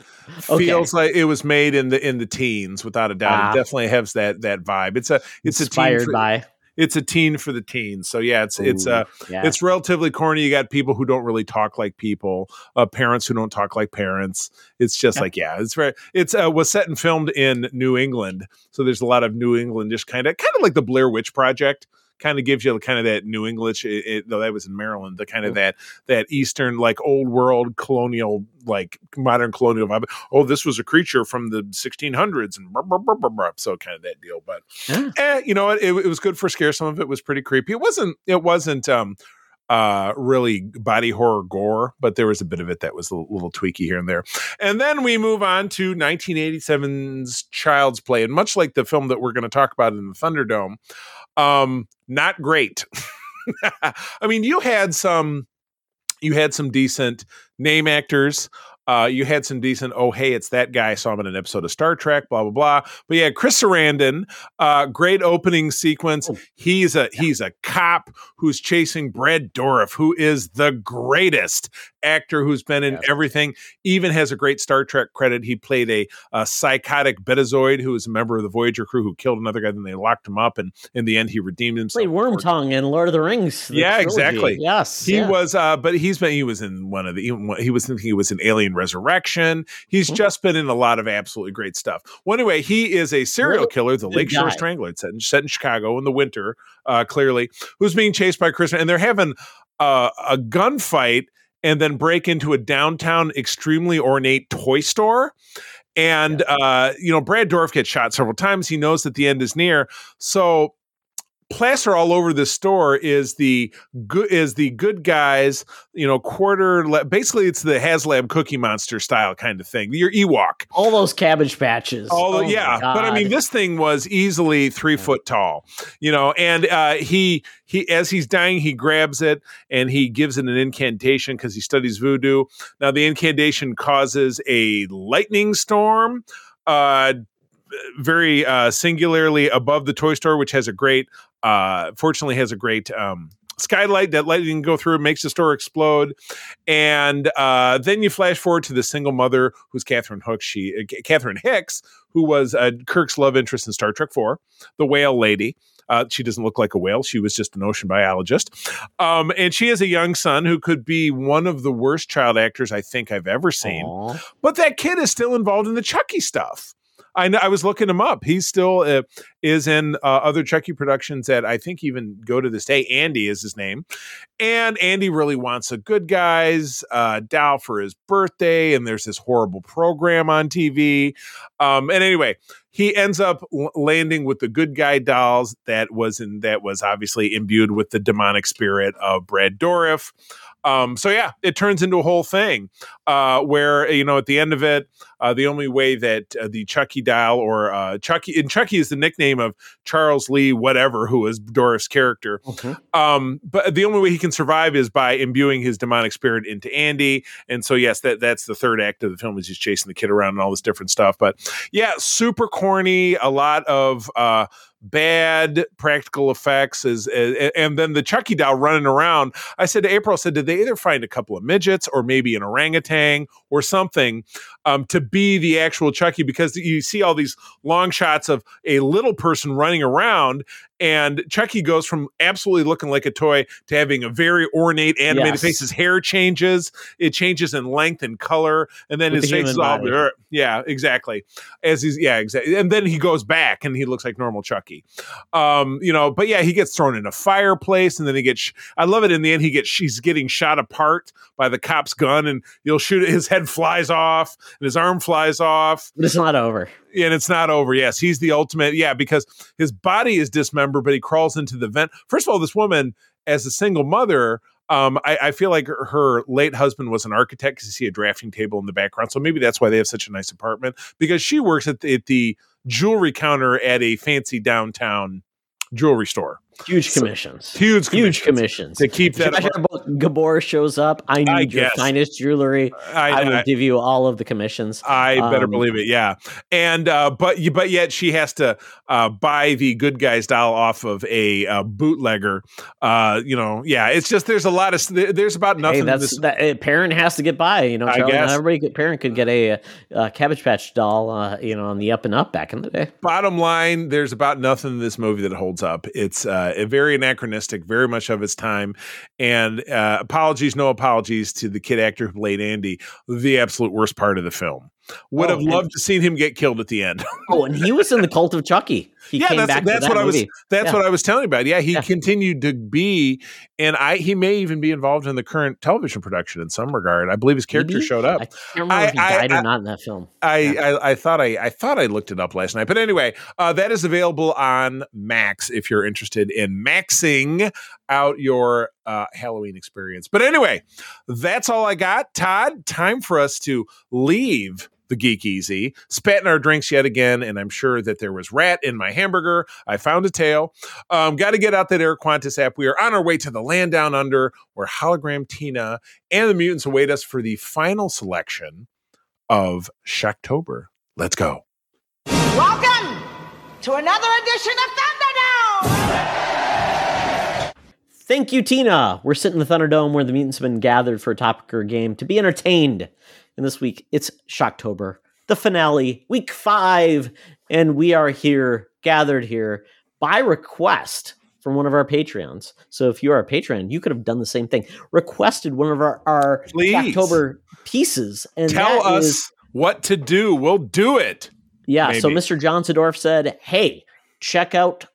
[SPEAKER 2] Okay.
[SPEAKER 3] Feels like it was made in the in the teens, without a doubt.
[SPEAKER 2] Ah.
[SPEAKER 3] It definitely has that that vibe. It's a it's a teen for,
[SPEAKER 2] by
[SPEAKER 3] it's a teen for the teens. So yeah, it's it's uh
[SPEAKER 2] yeah.
[SPEAKER 3] it's relatively corny. You got people who don't really talk like people, uh, parents who don't talk like parents. It's just
[SPEAKER 2] Yeah.
[SPEAKER 3] like yeah, it's very it's uh, was set and filmed in New England, so there's a lot of New Englandish kind of kind of like the Blair Witch Project kind of gives you kind of that New English. It, it- though that was in Maryland, the kind of that that Eastern like old world colonial like modern colonial vibe. Oh, this was a creature from the 1600s and brr, brr, brr. so kind of that deal. But
[SPEAKER 2] Yeah.
[SPEAKER 3] eh, you know what? It, it was good for scare. Some of it was pretty creepy. It wasn't. It wasn't. um uh really body horror gore but there was a bit of it that was a little, little tweaky here and there and then we move on to 1987's child's play and much like the film that we're going to talk about in the thunderdome um not great. I mean you had some you had some decent name actors uh, you had some decent, oh, hey, it's that guy. I saw him in an episode of Star Trek, blah, blah, blah. But yeah, Chris Sarandon, uh, great opening sequence.
[SPEAKER 2] Oh.
[SPEAKER 3] He's a he's a cop who's chasing Brad Dourif, who is the greatest actor who's been in
[SPEAKER 2] Yes.
[SPEAKER 3] everything. Even has a great Star Trek credit. He played a, a psychotic Betazoid who was a member of the Voyager crew who killed another guy. Then they locked him up, and in the end, he redeemed himself.
[SPEAKER 2] Played Wormtongue in Lord of the Rings. the
[SPEAKER 3] Yeah,
[SPEAKER 2] trilogy.
[SPEAKER 3] exactly.
[SPEAKER 2] Yes,
[SPEAKER 3] He
[SPEAKER 2] yeah.
[SPEAKER 3] was, uh, but he's been. He was in one of the. He was thinking he was in Alien Resurrection. He's
[SPEAKER 2] Mhm.
[SPEAKER 3] just been in a lot of absolutely great stuff. Well, anyway, he is a serial killer, the Lakeshore
[SPEAKER 2] guy.
[SPEAKER 3] Strangler. It's set in, set in Chicago in the winter, uh, clearly, who's being chased by Christmas. and they're having uh, a gunfight, and then break into a downtown, extremely ornate toy store. And uh, you know, Brad Dourif gets shot several times. He knows that the end is near. So plaster all over this store is the good is the good guys you know quarter le- basically it's the HasLab cookie monster style kind of thing your ewok.
[SPEAKER 2] All those cabbage patches.
[SPEAKER 3] all
[SPEAKER 2] Oh
[SPEAKER 3] yeah but i mean this thing was easily three foot tall you know and uh he he as he's dying he grabs it and he gives it an incantation because he studies voodoo. Now the incantation causes a lightning storm uh very uh singularly above the toy store which has a great uh fortunately has a great um skylight that lightning can go through makes the store explode and uh then you flash forward to the single mother who's catherine hook she uh, catherine hicks who was uh, kirk's love interest in star trek 4 the whale lady uh, she doesn't look like a whale. She was just an ocean biologist. Um, and she has a young son who could be one of the worst child actors I think I've ever seen.
[SPEAKER 2] Aw.
[SPEAKER 3] But that kid is still involved in the Chucky stuff. I I was looking him up. He still uh, is in uh, other Chucky productions that I think even go to this day. Andy is his name, and Andy really wants a good guys uh, doll for his birthday. And there's this horrible program on TV. Um, and anyway, he ends up landing with the good guy dolls that was in that was obviously imbued with the demonic spirit of Brad Dourif. Um, so yeah, it turns into a whole thing uh, where you know at the end of it, uh, the only way that uh, the Chucky doll or uh, Chucky and Chucky is the nickname of Charles Lee, whatever, who is Dourif's character. Um, but the only way he can survive is by imbuing his demonic spirit into Andy. And so yes, that that's the third act of the film is he's chasing the kid around and all this different stuff. But yeah, super corny, a lot of uh bad practical effects is and then the Chucky doll running around. I said to April, I said, did they either find a couple of midgets or maybe an orangutan or something um, to be the actual Chucky? Because you see all these long shots of a little person running around, and Chucky goes from absolutely looking like a toy to having a very ornate animated
[SPEAKER 2] Yes.
[SPEAKER 3] face. His hair changes, it changes in length and color, and then
[SPEAKER 2] With
[SPEAKER 3] his
[SPEAKER 2] the
[SPEAKER 3] face is all
[SPEAKER 2] body.
[SPEAKER 3] yeah, exactly. As he's yeah, exactly. And then he goes back and he looks like normal Chucky. Um, you know, but yeah, he gets thrown in a fireplace and then he gets I love it in the end he gets he's getting shot apart by the cop's gun and you'll shoot his head flies off and his arm flies off
[SPEAKER 2] But it's not over.
[SPEAKER 3] And it's not over. Yes, he's the ultimate. Yeah, because his body is dismembered, but he crawls into the vent. First of all, this woman, as a single mother, um, I, I feel like her, late husband was an architect because you see a drafting table in the background. So maybe that's why they have such a nice apartment because she works at the, at the jewelry counter at a fancy downtown jewelry store.
[SPEAKER 2] Huge
[SPEAKER 3] So-
[SPEAKER 2] commissions.
[SPEAKER 3] Huge,
[SPEAKER 2] Huge
[SPEAKER 3] commissions.
[SPEAKER 2] commissions.
[SPEAKER 3] to keep that.
[SPEAKER 2] Imagine Gabor shows up. I need
[SPEAKER 3] I
[SPEAKER 2] your
[SPEAKER 3] guess.
[SPEAKER 2] finest jewelry.
[SPEAKER 3] I,
[SPEAKER 2] I will
[SPEAKER 3] I-
[SPEAKER 2] give you all of the commissions.
[SPEAKER 3] I better
[SPEAKER 2] Um,
[SPEAKER 3] believe it, yeah. And uh, but but yet she has to uh, buy the good guys doll off of a uh, bootlegger. Uh, you know, yeah. It's just there's a lot of there's about nothing.
[SPEAKER 2] Hey, that's
[SPEAKER 3] this,
[SPEAKER 2] that parent has to get by. You know,
[SPEAKER 3] I
[SPEAKER 2] Charlie. Everybody could, parent could get a, uh Cabbage Patch doll. Uh, you know, on the up and up back in the day.
[SPEAKER 3] bottom line, there's about nothing in this movie that holds up. It's uh, a very anachronistic, very much of its time. And uh, apologies, no apologies to the kid actor who played Andy. The absolute worst part of the film. Would
[SPEAKER 2] Oh,
[SPEAKER 3] have
[SPEAKER 2] and-
[SPEAKER 3] loved to seen him get killed at the end.
[SPEAKER 2] Oh, and he was in the Cult of Chucky. He
[SPEAKER 3] yeah, that's, that's
[SPEAKER 2] that
[SPEAKER 3] what I was. That's
[SPEAKER 2] Yeah.
[SPEAKER 3] what I was telling you about. Yeah, he
[SPEAKER 2] Yeah.
[SPEAKER 3] continued to be, and I he may even be involved in the current television production in some regard. I believe his character
[SPEAKER 2] Maybe?
[SPEAKER 3] showed up.
[SPEAKER 2] I can't remember
[SPEAKER 3] I-
[SPEAKER 2] if he
[SPEAKER 3] I-
[SPEAKER 2] died
[SPEAKER 3] I-
[SPEAKER 2] or not in that film.
[SPEAKER 3] I. I I thought I I thought I looked it up last night, but anyway, uh, that is available on Max if you're interested in maxing out your uh, Halloween experience. But anyway, that's all I got. Todd, time for us to leave the Geek Easy, spat in our drinks yet again, and I'm sure that there was rat in my hamburger. I found a tail. Um, Got to get out that Air Qantas app. We are on our way to the land down under, where Hologram Tina and the mutants await us for the final selection of Shocktober. Let's go.
[SPEAKER 6] Welcome to another edition of Thunderdome!
[SPEAKER 2] Thank you, Tina. We're sitting in the Thunderdome where the mutants have been gathered for a topic or game to be entertained. And this week, it's Shocktober, the finale, week five. And we are here, gathered here by request from one of our Patreons. So if you are a patron, you could have done the same thing. Requested one of our, our. Shocktober pieces. And
[SPEAKER 3] Tell us
[SPEAKER 2] is-
[SPEAKER 3] what to do. We'll do it.
[SPEAKER 2] yeah, so Mr. John Sidorf said, "Hey, check out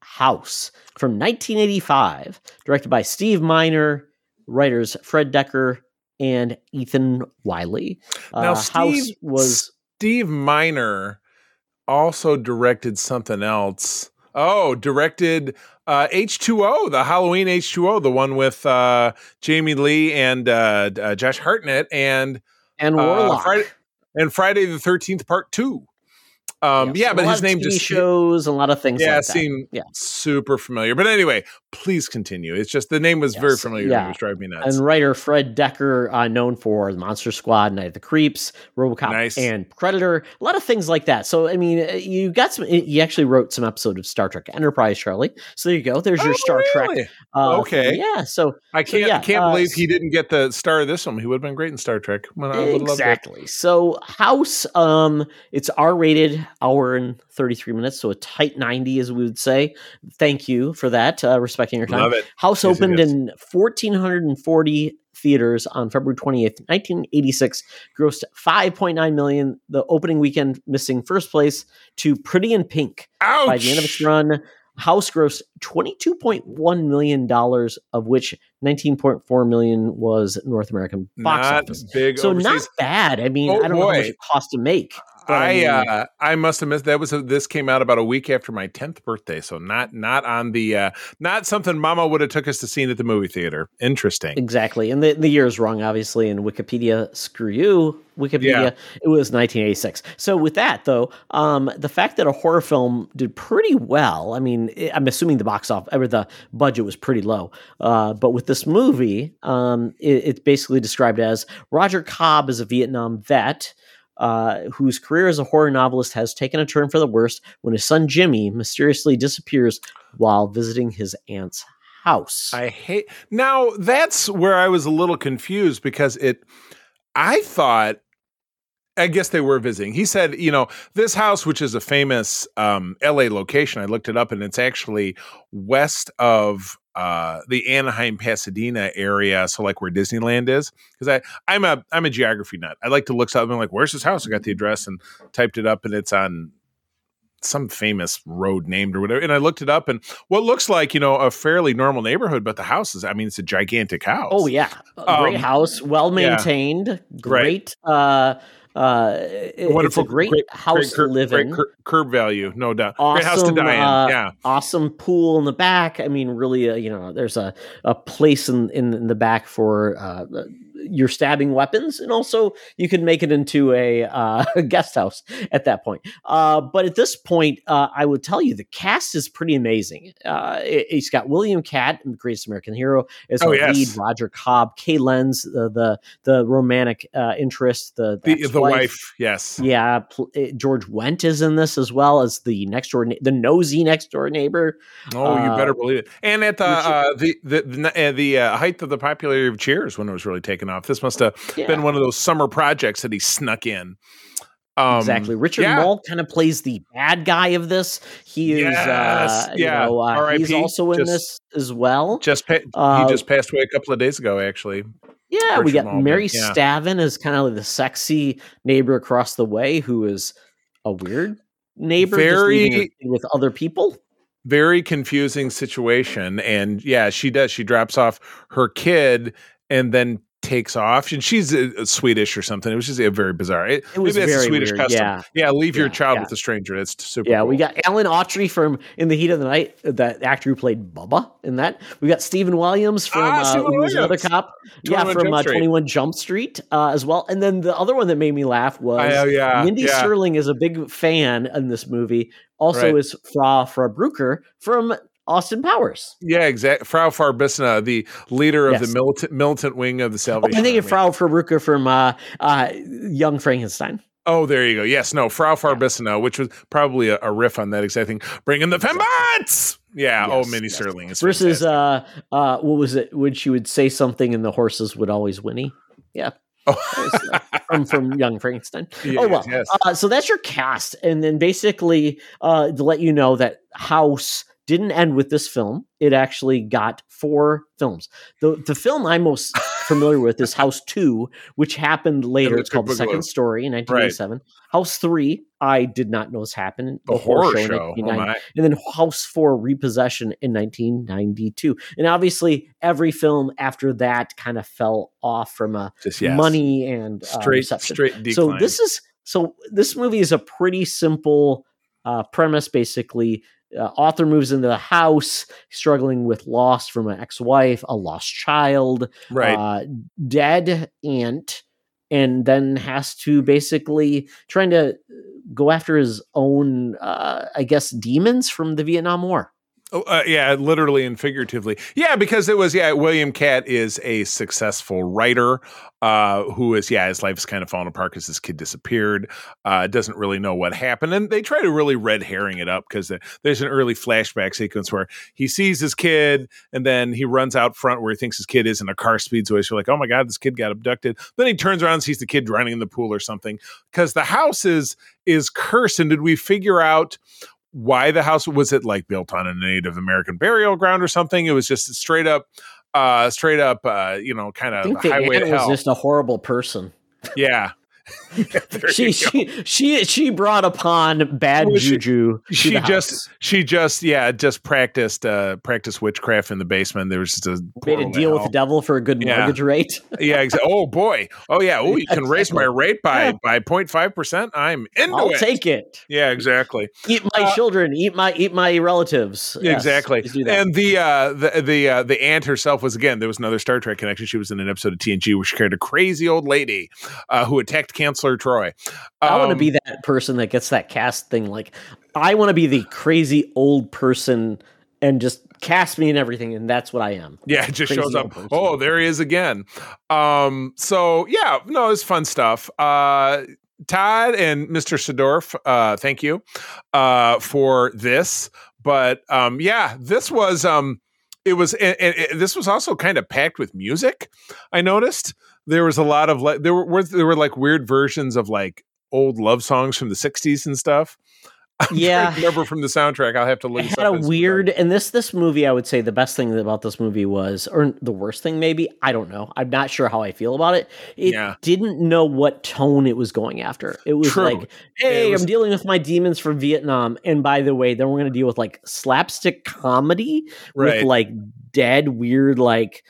[SPEAKER 2] House from 1985, directed by Steve Miner, writers Fred Dekker and Ethan Wiley."
[SPEAKER 3] Now,
[SPEAKER 2] Uh, House
[SPEAKER 3] Steve-
[SPEAKER 2] was
[SPEAKER 3] Steve Miner also directed something else. Oh, directed uh, H2O, the Halloween H2O, the one with uh, Jamie Lee and uh, uh, Josh Hartnett and
[SPEAKER 2] and
[SPEAKER 3] uh,
[SPEAKER 2] Warlock.
[SPEAKER 3] Friday, and Friday the 13th Part 2. Um, yeah,
[SPEAKER 2] so
[SPEAKER 3] but his name
[SPEAKER 2] TV
[SPEAKER 3] just
[SPEAKER 2] shows, a lot of things.
[SPEAKER 3] yeah,
[SPEAKER 2] like
[SPEAKER 3] seemed
[SPEAKER 2] Yeah.
[SPEAKER 3] super familiar. But anyway, please continue. It's just the name was very familiar.
[SPEAKER 2] yeah.
[SPEAKER 3] It was driving me nuts.
[SPEAKER 2] And writer Fred Dekker, uh, known for the Monster Squad, Night of the Creeps, RoboCop,
[SPEAKER 3] Nice.
[SPEAKER 2] and Predator, a lot of things like that. So, I mean, uh, you got some. You actually wrote some episode of Star Trek Enterprise, Charlie. So there you go. There's your
[SPEAKER 3] Oh,
[SPEAKER 2] Star Trek.
[SPEAKER 3] really?
[SPEAKER 2] Uh,
[SPEAKER 3] Okay.
[SPEAKER 2] Yeah. So
[SPEAKER 3] I can't
[SPEAKER 2] yeah,
[SPEAKER 3] I can't
[SPEAKER 2] uh,
[SPEAKER 3] believe he didn't get the star of this one. He would have been great in Star Trek. I would have loved
[SPEAKER 2] exactly. So House, um, it's R rated, hour and thirty three minutes, so a tight ninety, as we would say. Thank you for that, uh, respecting your time.
[SPEAKER 3] Love it.
[SPEAKER 2] House
[SPEAKER 3] Yes,
[SPEAKER 2] opened in 1,440 theaters on February 28th, 1986, grossed 5.9 million. The opening weekend missing first place to Pretty in Pink.
[SPEAKER 3] Ouch.
[SPEAKER 2] By the end of its run, House grossed 22.1 million dollars, of which 19.4 million was North American box
[SPEAKER 3] not
[SPEAKER 2] office.
[SPEAKER 3] big
[SPEAKER 2] So
[SPEAKER 3] overseas.
[SPEAKER 2] not bad. I mean,
[SPEAKER 3] Oh,
[SPEAKER 2] I don't know how much it cost to make. But
[SPEAKER 3] I
[SPEAKER 2] mean,
[SPEAKER 3] uh, I must have missed that was a, this came out about a week after my tenth birthday, so not not on the uh, not something Mama would have took us to see at the movie theater. Interesting.
[SPEAKER 2] Exactly. And the, the year is wrong, obviously, and Wikipedia, screw you, Wikipedia,
[SPEAKER 3] Yeah.
[SPEAKER 2] it was 1986. So, with that, though, um, the fact that a horror film did pretty well, I mean, i- I'm assuming the box office, or the budget was pretty low. Uh, but with this movie, um, it, it's basically described as Roger Cobb is a Vietnam vet. Uh, whose career as a horror novelist has taken a turn for the worst when his son Jimmy mysteriously disappears while visiting his aunt's house.
[SPEAKER 3] I hate now. That's where I was a little confused because it. I thought. I guess they were visiting. He said, you know, this house, which is a famous um, LA location, I looked it up and it's actually west of uh, the Anaheim Pasadena area. So like where Disneyland is. Because I I'm a I'm a geography nut. I like to look something like, where's this house? I got the address and typed it up and it's on some famous road named or whatever. And I looked it up and what looks like, you know, a fairly normal neighborhood, but the house is, I mean, it's a gigantic house.
[SPEAKER 2] Oh yeah, A great
[SPEAKER 3] Um,
[SPEAKER 2] house, well
[SPEAKER 3] yeah.
[SPEAKER 2] maintained, great. Uh, uh, it- it's a
[SPEAKER 3] Wonderful,
[SPEAKER 2] great,
[SPEAKER 3] great-
[SPEAKER 2] house
[SPEAKER 3] Great, cur-
[SPEAKER 2] to live
[SPEAKER 3] great
[SPEAKER 2] in.
[SPEAKER 3] cur- curb value, no doubt. great house to
[SPEAKER 2] Awesome,
[SPEAKER 3] die in.
[SPEAKER 2] uh,
[SPEAKER 3] yeah.
[SPEAKER 2] Awesome pool in the back. I mean, really, uh, you know, there's a, a place in, in, in the back for uh, your stabbing weapons, and also you can make it into a uh, guest house at that point. Uh, but at this point, uh, I would tell you the cast is pretty amazing. Uh, it, has got William Katt, the Greatest American Hero, as
[SPEAKER 3] Oh, yes.
[SPEAKER 2] lead. Roger Cobb, Kay Lenz, the the, the romantic uh, interest, the
[SPEAKER 3] The, the wife, yes.
[SPEAKER 2] Yeah, pl- uh, George Wendt is in this as well as the next door, na- the nosy next door neighbor.
[SPEAKER 3] Oh, you
[SPEAKER 2] Uh,
[SPEAKER 3] better believe it. And at the uh, the the the, uh, the uh, height of the popularity of Cheers when it was really taken off, this must have
[SPEAKER 2] Yeah.
[SPEAKER 3] been one of those summer projects that he snuck in. Um,
[SPEAKER 2] exactly. Richard
[SPEAKER 3] yeah.
[SPEAKER 2] Kind of plays the bad guy of this. He is,
[SPEAKER 3] Yes,
[SPEAKER 2] uh, you
[SPEAKER 3] yeah.
[SPEAKER 2] know, uh, he's also in
[SPEAKER 3] Just-
[SPEAKER 2] this as well.
[SPEAKER 3] Just pa-
[SPEAKER 2] Uh,
[SPEAKER 3] he just passed away a couple of days ago, actually.
[SPEAKER 2] yeah, we got Mary
[SPEAKER 3] yeah.
[SPEAKER 2] Stavin as kind of like the sexy neighbor across the way who is a weird neighbor
[SPEAKER 3] Very-
[SPEAKER 2] just leaving her kid with other people.
[SPEAKER 3] very confusing situation and yeah she does she drops off her kid and then takes off and she's uh, swedish or something it was just a very bizarre it,
[SPEAKER 2] It was
[SPEAKER 3] maybe that's a swedish
[SPEAKER 2] weird,
[SPEAKER 3] custom
[SPEAKER 2] yeah.
[SPEAKER 3] yeah leave your
[SPEAKER 2] Yeah,
[SPEAKER 3] child
[SPEAKER 2] yeah.
[SPEAKER 3] with a stranger that's super
[SPEAKER 2] Yeah, we got Alan Autry from In the Heat of the Night, that actor who played Bubba in that. We got Stephen Williams from
[SPEAKER 3] Ah,
[SPEAKER 2] uh, who another
[SPEAKER 3] Williams.
[SPEAKER 2] cop. Yeah, from uh, 21 Jump Street uh, as well. And then the other one that made me laugh was
[SPEAKER 3] Oh, yeah,
[SPEAKER 2] Mindy. Sterling is a big fan in this movie. Also
[SPEAKER 3] Right.
[SPEAKER 2] is Fra Fra Brucker from Austin Powers.
[SPEAKER 3] yeah exactly frau farbissina the leader of
[SPEAKER 2] Yes.
[SPEAKER 3] the militant militant wing of the
[SPEAKER 2] Oh,
[SPEAKER 3] salvation
[SPEAKER 2] I think of Frau Brucker from uh, uh, Young Frankenstein.
[SPEAKER 3] oh there you go yes no frau farbissina which was probably a, a riff on that exact thing bringing the fembots yeah oh minnie
[SPEAKER 2] yes.
[SPEAKER 3] sterling is
[SPEAKER 2] Versus uh, uh, what was it? When she would say something and the horses would always whinny. Yeah.
[SPEAKER 3] oh.
[SPEAKER 2] Uh, from from Young Frankenstein.
[SPEAKER 3] Yes,
[SPEAKER 2] oh well,
[SPEAKER 3] yes.
[SPEAKER 2] uh, so that's your cast, and then basically uh, to let you know that House didn't end with this film. It actually got four films. the The film I'm most familiar with is House Two, which happened later. It's called The Second Story in 1987. House Three, I did not know this happened.
[SPEAKER 3] a
[SPEAKER 2] The
[SPEAKER 3] horror
[SPEAKER 2] in
[SPEAKER 3] show oh
[SPEAKER 2] 1990
[SPEAKER 3] my
[SPEAKER 2] and then House 4 Repossession in 1992. And obviously, every film after that kind of fell off from a
[SPEAKER 3] just yes.
[SPEAKER 2] money and uh,
[SPEAKER 3] straight
[SPEAKER 2] reception.
[SPEAKER 3] straight decline.
[SPEAKER 2] So this is so this movie is a pretty simple uh, premise. Basically, uh, author moves into the house, struggling with loss from an ex-wife, a lost child,
[SPEAKER 3] right
[SPEAKER 2] uh, dead aunt, and then has to basically trying to go after his own, uh, I guess, demons from the Vietnam War.
[SPEAKER 3] Oh, uh, yeah, literally and figuratively. Yeah, because it was, yeah, William Katt is a successful writer uh, who is, yeah, his life's kind of falling apart because his kid disappeared, uh, doesn't really know what happened. And they try to really red herring it up because there's an early flashback sequence where he sees his kid and then he runs out front where he thinks his kid is and a car speeds away. So, like, oh my God, this kid got abducted. Then he turns around and sees the kid drowning in the pool or something because the house is is cursed. And did we figure out why the house was it like built on a Native American burial ground or something? It was just straight up, uh, straight up, uh, you know, kind of highway to
[SPEAKER 2] was just a horrible person.
[SPEAKER 3] yeah.
[SPEAKER 2] She,
[SPEAKER 3] go.
[SPEAKER 2] she she she brought upon bad
[SPEAKER 3] Well, she-
[SPEAKER 2] juju.
[SPEAKER 3] she
[SPEAKER 2] the
[SPEAKER 3] just
[SPEAKER 2] house.
[SPEAKER 3] she just yeah just practiced uh practiced witchcraft in the basement there was just a
[SPEAKER 2] made a deal with the devil for a good
[SPEAKER 3] Yeah.
[SPEAKER 2] mortgage rate.
[SPEAKER 3] yeah exa- oh boy oh yeah oh you can raise my rate by
[SPEAKER 2] Yeah.
[SPEAKER 3] by 0.5 percent i'm into
[SPEAKER 2] I'll
[SPEAKER 3] it
[SPEAKER 2] take it.
[SPEAKER 3] yeah exactly
[SPEAKER 2] Eat my
[SPEAKER 3] Uh,
[SPEAKER 2] children. Eat my eat my relatives. Yes,
[SPEAKER 3] exactly.
[SPEAKER 2] please do that.
[SPEAKER 3] And the uh the the uh the aunt herself was again, there was another Star Trek connection. She was in an episode of TNG where she carried a crazy old lady uh who attacked Chancellor Troy.
[SPEAKER 2] I want to
[SPEAKER 3] Um,
[SPEAKER 2] be that person that gets that cast thing. Like, I want to be the crazy old person and just cast me in everything, and that's what I am.
[SPEAKER 3] Yeah, it just
[SPEAKER 2] crazy
[SPEAKER 3] shows up. Oh, there he is again. Um, so yeah, no, it's fun stuff. Uh Todd and Mr. Sidorf, uh, thank you uh for this. But um yeah, this was um it was and, and- and this was also kind of packed with music. I noticed there was a lot of like there were there were like weird versions of like old love songs from the 60s and stuff. I'm
[SPEAKER 2] Yeah.
[SPEAKER 3] remember from the soundtrack. I'll have to look.
[SPEAKER 2] It had a weird, and this this movie, I would say the best thing about this movie was, or the worst thing maybe, I don't know. I'm not sure how I feel about it. It
[SPEAKER 3] Yeah.
[SPEAKER 2] didn't know what tone it was going after. It was
[SPEAKER 3] True.
[SPEAKER 2] like, hey,
[SPEAKER 3] was-
[SPEAKER 2] I'm dealing with my demons from Vietnam, and by the way, then we're going to deal with like slapstick comedy
[SPEAKER 3] Right.
[SPEAKER 2] with like dead, weird, like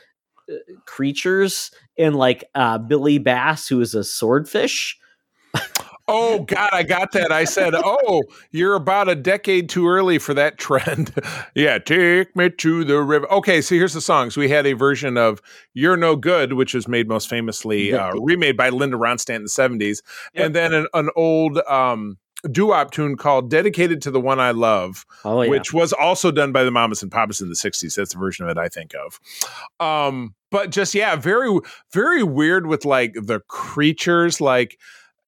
[SPEAKER 2] creatures, and like uh, Billy Bass, who is a swordfish.
[SPEAKER 3] Oh God, I got that. I said, "Oh, you're about a decade too early for that trend." yeah, take me to the river. Okay, so here's the songs. We had a version of "You're No Good," which was made most famously uh, remade by Linda Ronstadt in the '70s, and then an, an old um, doo-wop tune called "Dedicated to the One I Love."
[SPEAKER 2] Oh yeah,
[SPEAKER 3] which was also done by the Mamas and Papas in the 60s. That's the version of it I think of. Um, but just yeah, very very weird with like the creatures like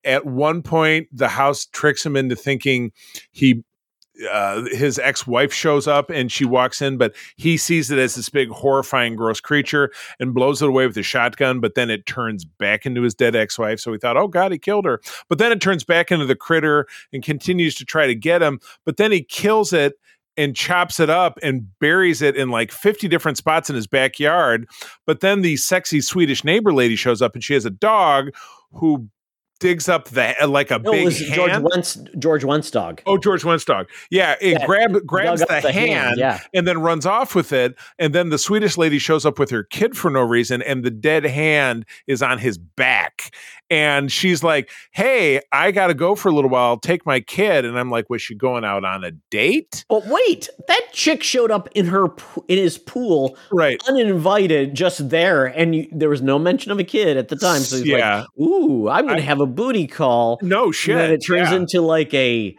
[SPEAKER 3] at one point the house tricks him into thinking he uh, his ex-wife shows up and she walks in, but he sees it as this big, horrifying, gross creature and blows it away with a shotgun. But then it turns back into his dead ex-wife. So we thought, oh god, he killed her. But then it turns back into the critter and continues to try to get him. But then he kills it and chops it up and buries it in like 50 different spots in his backyard. But then the sexy Swedish neighbor lady shows up and she has a dog who digs up the like a
[SPEAKER 2] No,
[SPEAKER 3] big
[SPEAKER 2] it was George
[SPEAKER 3] hand.
[SPEAKER 2] Wendt's George Wendt's dog.
[SPEAKER 3] Oh, George Wendt's dog. Yeah, it
[SPEAKER 2] Yeah,
[SPEAKER 3] grab, grabs the,
[SPEAKER 2] the
[SPEAKER 3] hand,
[SPEAKER 2] hand, yeah.
[SPEAKER 3] and then runs off with it. And then the Swedish lady shows up with her kid for no reason, and the dead hand is on his back. And she's like, Hey, I got to go for a little while. Take my kid. And I'm like, Was she going out on a date?
[SPEAKER 2] But wait, that chick showed up in her in his pool
[SPEAKER 3] Right.
[SPEAKER 2] uninvited, just there, and you, there was no mention of a kid at the time. So he's
[SPEAKER 3] Yeah.
[SPEAKER 2] like, "Ooh, I'm
[SPEAKER 3] I-
[SPEAKER 2] to have a booty call."
[SPEAKER 3] No
[SPEAKER 2] And
[SPEAKER 3] shit.
[SPEAKER 2] then it turns
[SPEAKER 3] yeah.
[SPEAKER 2] into like a,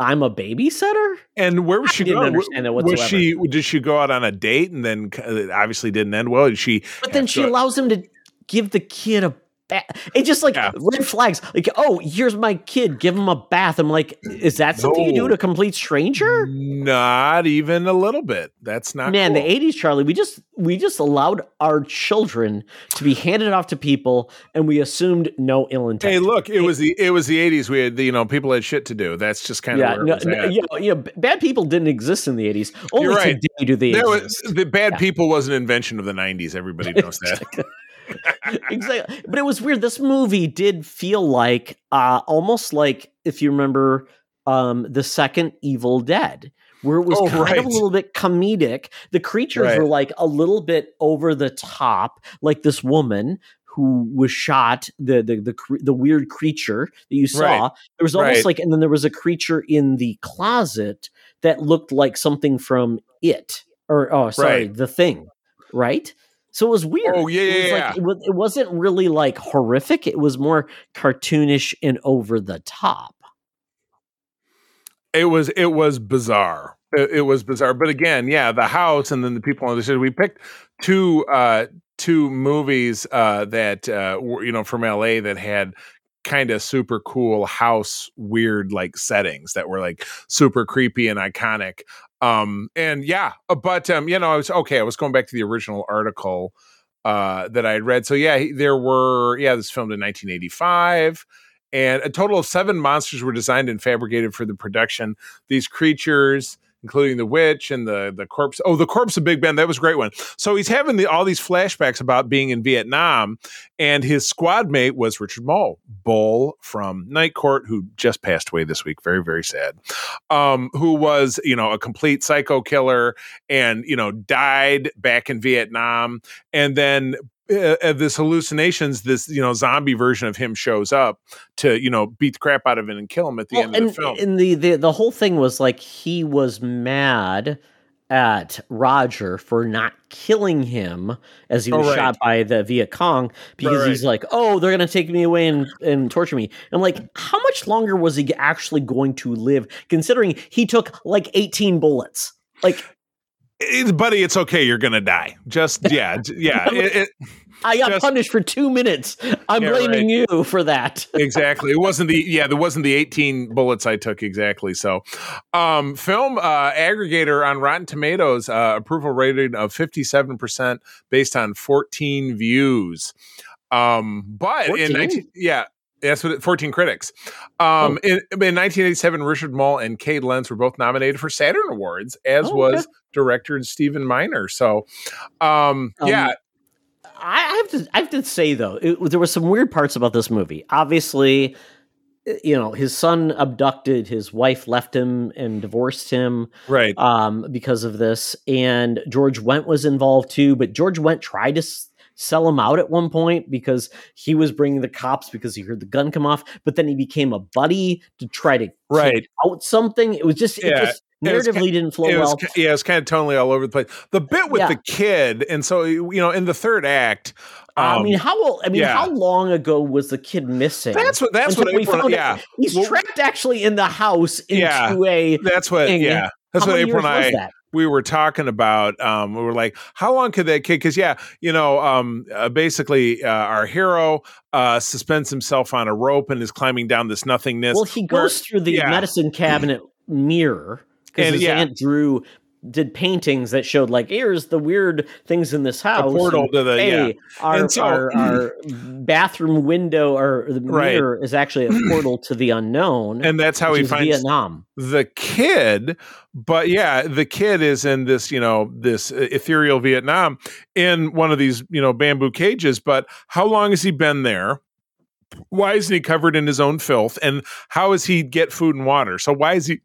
[SPEAKER 2] "I'm a babysitter."
[SPEAKER 3] And where was
[SPEAKER 2] I
[SPEAKER 3] she
[SPEAKER 2] didn't
[SPEAKER 3] going?
[SPEAKER 2] understand that
[SPEAKER 3] was
[SPEAKER 2] whatsoever.
[SPEAKER 3] she? Did she go out on a date and then uh, it obviously didn't end well? Did she?
[SPEAKER 2] But then she
[SPEAKER 3] to-
[SPEAKER 2] allows him to give the kid a bath. It just like
[SPEAKER 3] Yeah.
[SPEAKER 2] red flags. Like, oh, here's my kid. Give him a bath. I'm like, is that something you do to a complete stranger?
[SPEAKER 3] Not even a little bit. That's not
[SPEAKER 2] Man,
[SPEAKER 3] cool.
[SPEAKER 2] the '80s, Charlie. We just we just allowed our children to be handed off to people, and we assumed no ill intent.
[SPEAKER 3] Hey, look! It was the it was the '80s. We had you know people had shit to do. That's just kind of
[SPEAKER 2] yeah,
[SPEAKER 3] where
[SPEAKER 2] no,
[SPEAKER 3] it was
[SPEAKER 2] no, you know, you know, bad people didn't exist in the '80s. Only
[SPEAKER 3] right.
[SPEAKER 2] today do they
[SPEAKER 3] There
[SPEAKER 2] exist.
[SPEAKER 3] was the bad
[SPEAKER 2] Yeah.
[SPEAKER 3] people was an invention of the '90s. Everybody knows that.
[SPEAKER 2] exactly. But it was weird. This movie did feel like uh almost like if you remember um the second Evil Dead. Where it was
[SPEAKER 3] Oh,
[SPEAKER 2] kind
[SPEAKER 3] right.
[SPEAKER 2] of a little bit comedic. The creatures
[SPEAKER 3] Right.
[SPEAKER 2] were like a little bit over the top, like this woman who was shot, the the the, the weird creature that you saw.
[SPEAKER 3] Right.
[SPEAKER 2] There was almost
[SPEAKER 3] Right.
[SPEAKER 2] like, and then there was a creature in the closet that looked like something from it, or oh, sorry,
[SPEAKER 3] Right.
[SPEAKER 2] the thing, right? So it was weird.
[SPEAKER 3] Oh, yeah,
[SPEAKER 2] it was
[SPEAKER 3] yeah,
[SPEAKER 2] like,
[SPEAKER 3] yeah.
[SPEAKER 2] It, was, it wasn't really like horrific. It was more cartoonish and over the top.
[SPEAKER 3] it was it was bizarre. It, it was bizarre. But again, yeah, the house and then the people on the show. We picked two uh two movies uh that uh were you know from LA that had kind of super cool house weird like settings that were like super creepy and iconic um and yeah uh, but um you know i was okay i was going back to the original article uh that i had read. So yeah there were yeah this filmed in 1985 and a total of seven monsters were designed and fabricated for the production. These creatures including the witch and the the corpse. Oh the corpse of big ben that was a great one. So he's having the, all these flashbacks about being in vietnam and his squad mate was richard moll bull from night court who just passed away this week. Very very sad. Um who was you know a complete psycho killer and you know died back in vietnam. And then uh, uh, this hallucinations this you know zombie version of him shows up to you know beat the crap out of him and kill him at the
[SPEAKER 2] Well,
[SPEAKER 3] end
[SPEAKER 2] and,
[SPEAKER 3] of the film
[SPEAKER 2] and the, the the whole thing was like he was mad at Roger for not killing him as he
[SPEAKER 3] Oh,
[SPEAKER 2] was
[SPEAKER 3] right.
[SPEAKER 2] shot by the Viet Cong because
[SPEAKER 3] right.
[SPEAKER 2] he's like, oh, they're gonna take me away and, and torture me. I'm like, how much longer was he actually going to live? Considering he took like 18 bullets. Like
[SPEAKER 3] It's- buddy, it's okay. You're gonna die. Just yeah, yeah. it- it-
[SPEAKER 2] I got
[SPEAKER 3] Just-
[SPEAKER 2] punished for two minutes. I'm
[SPEAKER 3] Yeah,
[SPEAKER 2] blaming you for that.
[SPEAKER 3] exactly. It wasn't the yeah. There wasn't the 18 bullets I took exactly. So, um, film uh, aggregator on Rotten Tomatoes uh, approval rating of 57 percent based on 14 views. Um, but
[SPEAKER 2] 14?
[SPEAKER 3] in 19 yeah. That's what it, 14 critics. Um, in, in 1987, Richard Moll and Kate Lenz were both nominated for Saturn Awards, as
[SPEAKER 2] Oh, okay.
[SPEAKER 3] was director Stephen Miner. So, um,
[SPEAKER 2] Um,
[SPEAKER 3] yeah,
[SPEAKER 2] I have to I have to say though, it, there were some weird parts about this movie. Obviously, uh, you know, his son abducted, his wife left him and divorced him
[SPEAKER 3] right.
[SPEAKER 2] um, because of this, and George Wendt was involved too. But George Wendt tried to sell him out at one point because he was bringing the cops because he heard the gun come off. But then he became a buddy to try to
[SPEAKER 3] Right.
[SPEAKER 2] out something. It was just,
[SPEAKER 3] Yeah,
[SPEAKER 2] it just narratively didn't flow
[SPEAKER 3] it was,
[SPEAKER 2] well.
[SPEAKER 3] yeah, it's kind of totally all over the place. The bit with
[SPEAKER 2] Yeah.
[SPEAKER 3] the kid, and so you know, in the third act,
[SPEAKER 2] I
[SPEAKER 3] um,
[SPEAKER 2] mean, how old? I mean,
[SPEAKER 3] yeah.
[SPEAKER 2] how long ago was the kid missing?
[SPEAKER 3] that's what that's
[SPEAKER 2] Until
[SPEAKER 3] what
[SPEAKER 2] we
[SPEAKER 3] April,
[SPEAKER 2] found
[SPEAKER 3] yeah,
[SPEAKER 2] out he's
[SPEAKER 3] Well,
[SPEAKER 2] trapped actually in the house into
[SPEAKER 3] Yeah.
[SPEAKER 2] a.
[SPEAKER 3] that's what
[SPEAKER 2] thing.
[SPEAKER 3] yeah, that's
[SPEAKER 2] how
[SPEAKER 3] what April and I
[SPEAKER 2] that?
[SPEAKER 3] We were talking about. Um, we were like, how long could that kid? Because yeah, you know, um, uh, basically, uh, our hero uh suspends himself on a rope and is climbing down this nothingness.
[SPEAKER 2] Well, he
[SPEAKER 3] where-
[SPEAKER 2] goes through the
[SPEAKER 3] yeah.
[SPEAKER 2] medicine cabinet mirror because
[SPEAKER 3] And,
[SPEAKER 2] his
[SPEAKER 3] yeah.
[SPEAKER 2] aunt drew did paintings that showed like here's the weird things in this house.
[SPEAKER 3] A portal
[SPEAKER 2] and,
[SPEAKER 3] to the-
[SPEAKER 2] hey,
[SPEAKER 3] yeah.
[SPEAKER 2] our,
[SPEAKER 3] so-
[SPEAKER 2] our our bathroom window or the
[SPEAKER 3] Right.
[SPEAKER 2] mirror is actually a portal to the unknown.
[SPEAKER 3] and that's how he finds
[SPEAKER 2] Vietnam.
[SPEAKER 3] the kid but yeah the kid is in this you know this ethereal vietnam in one of these you know bamboo cages but how long has he been there why isn't he covered in his own filth? And how is he get food and water? So why is he,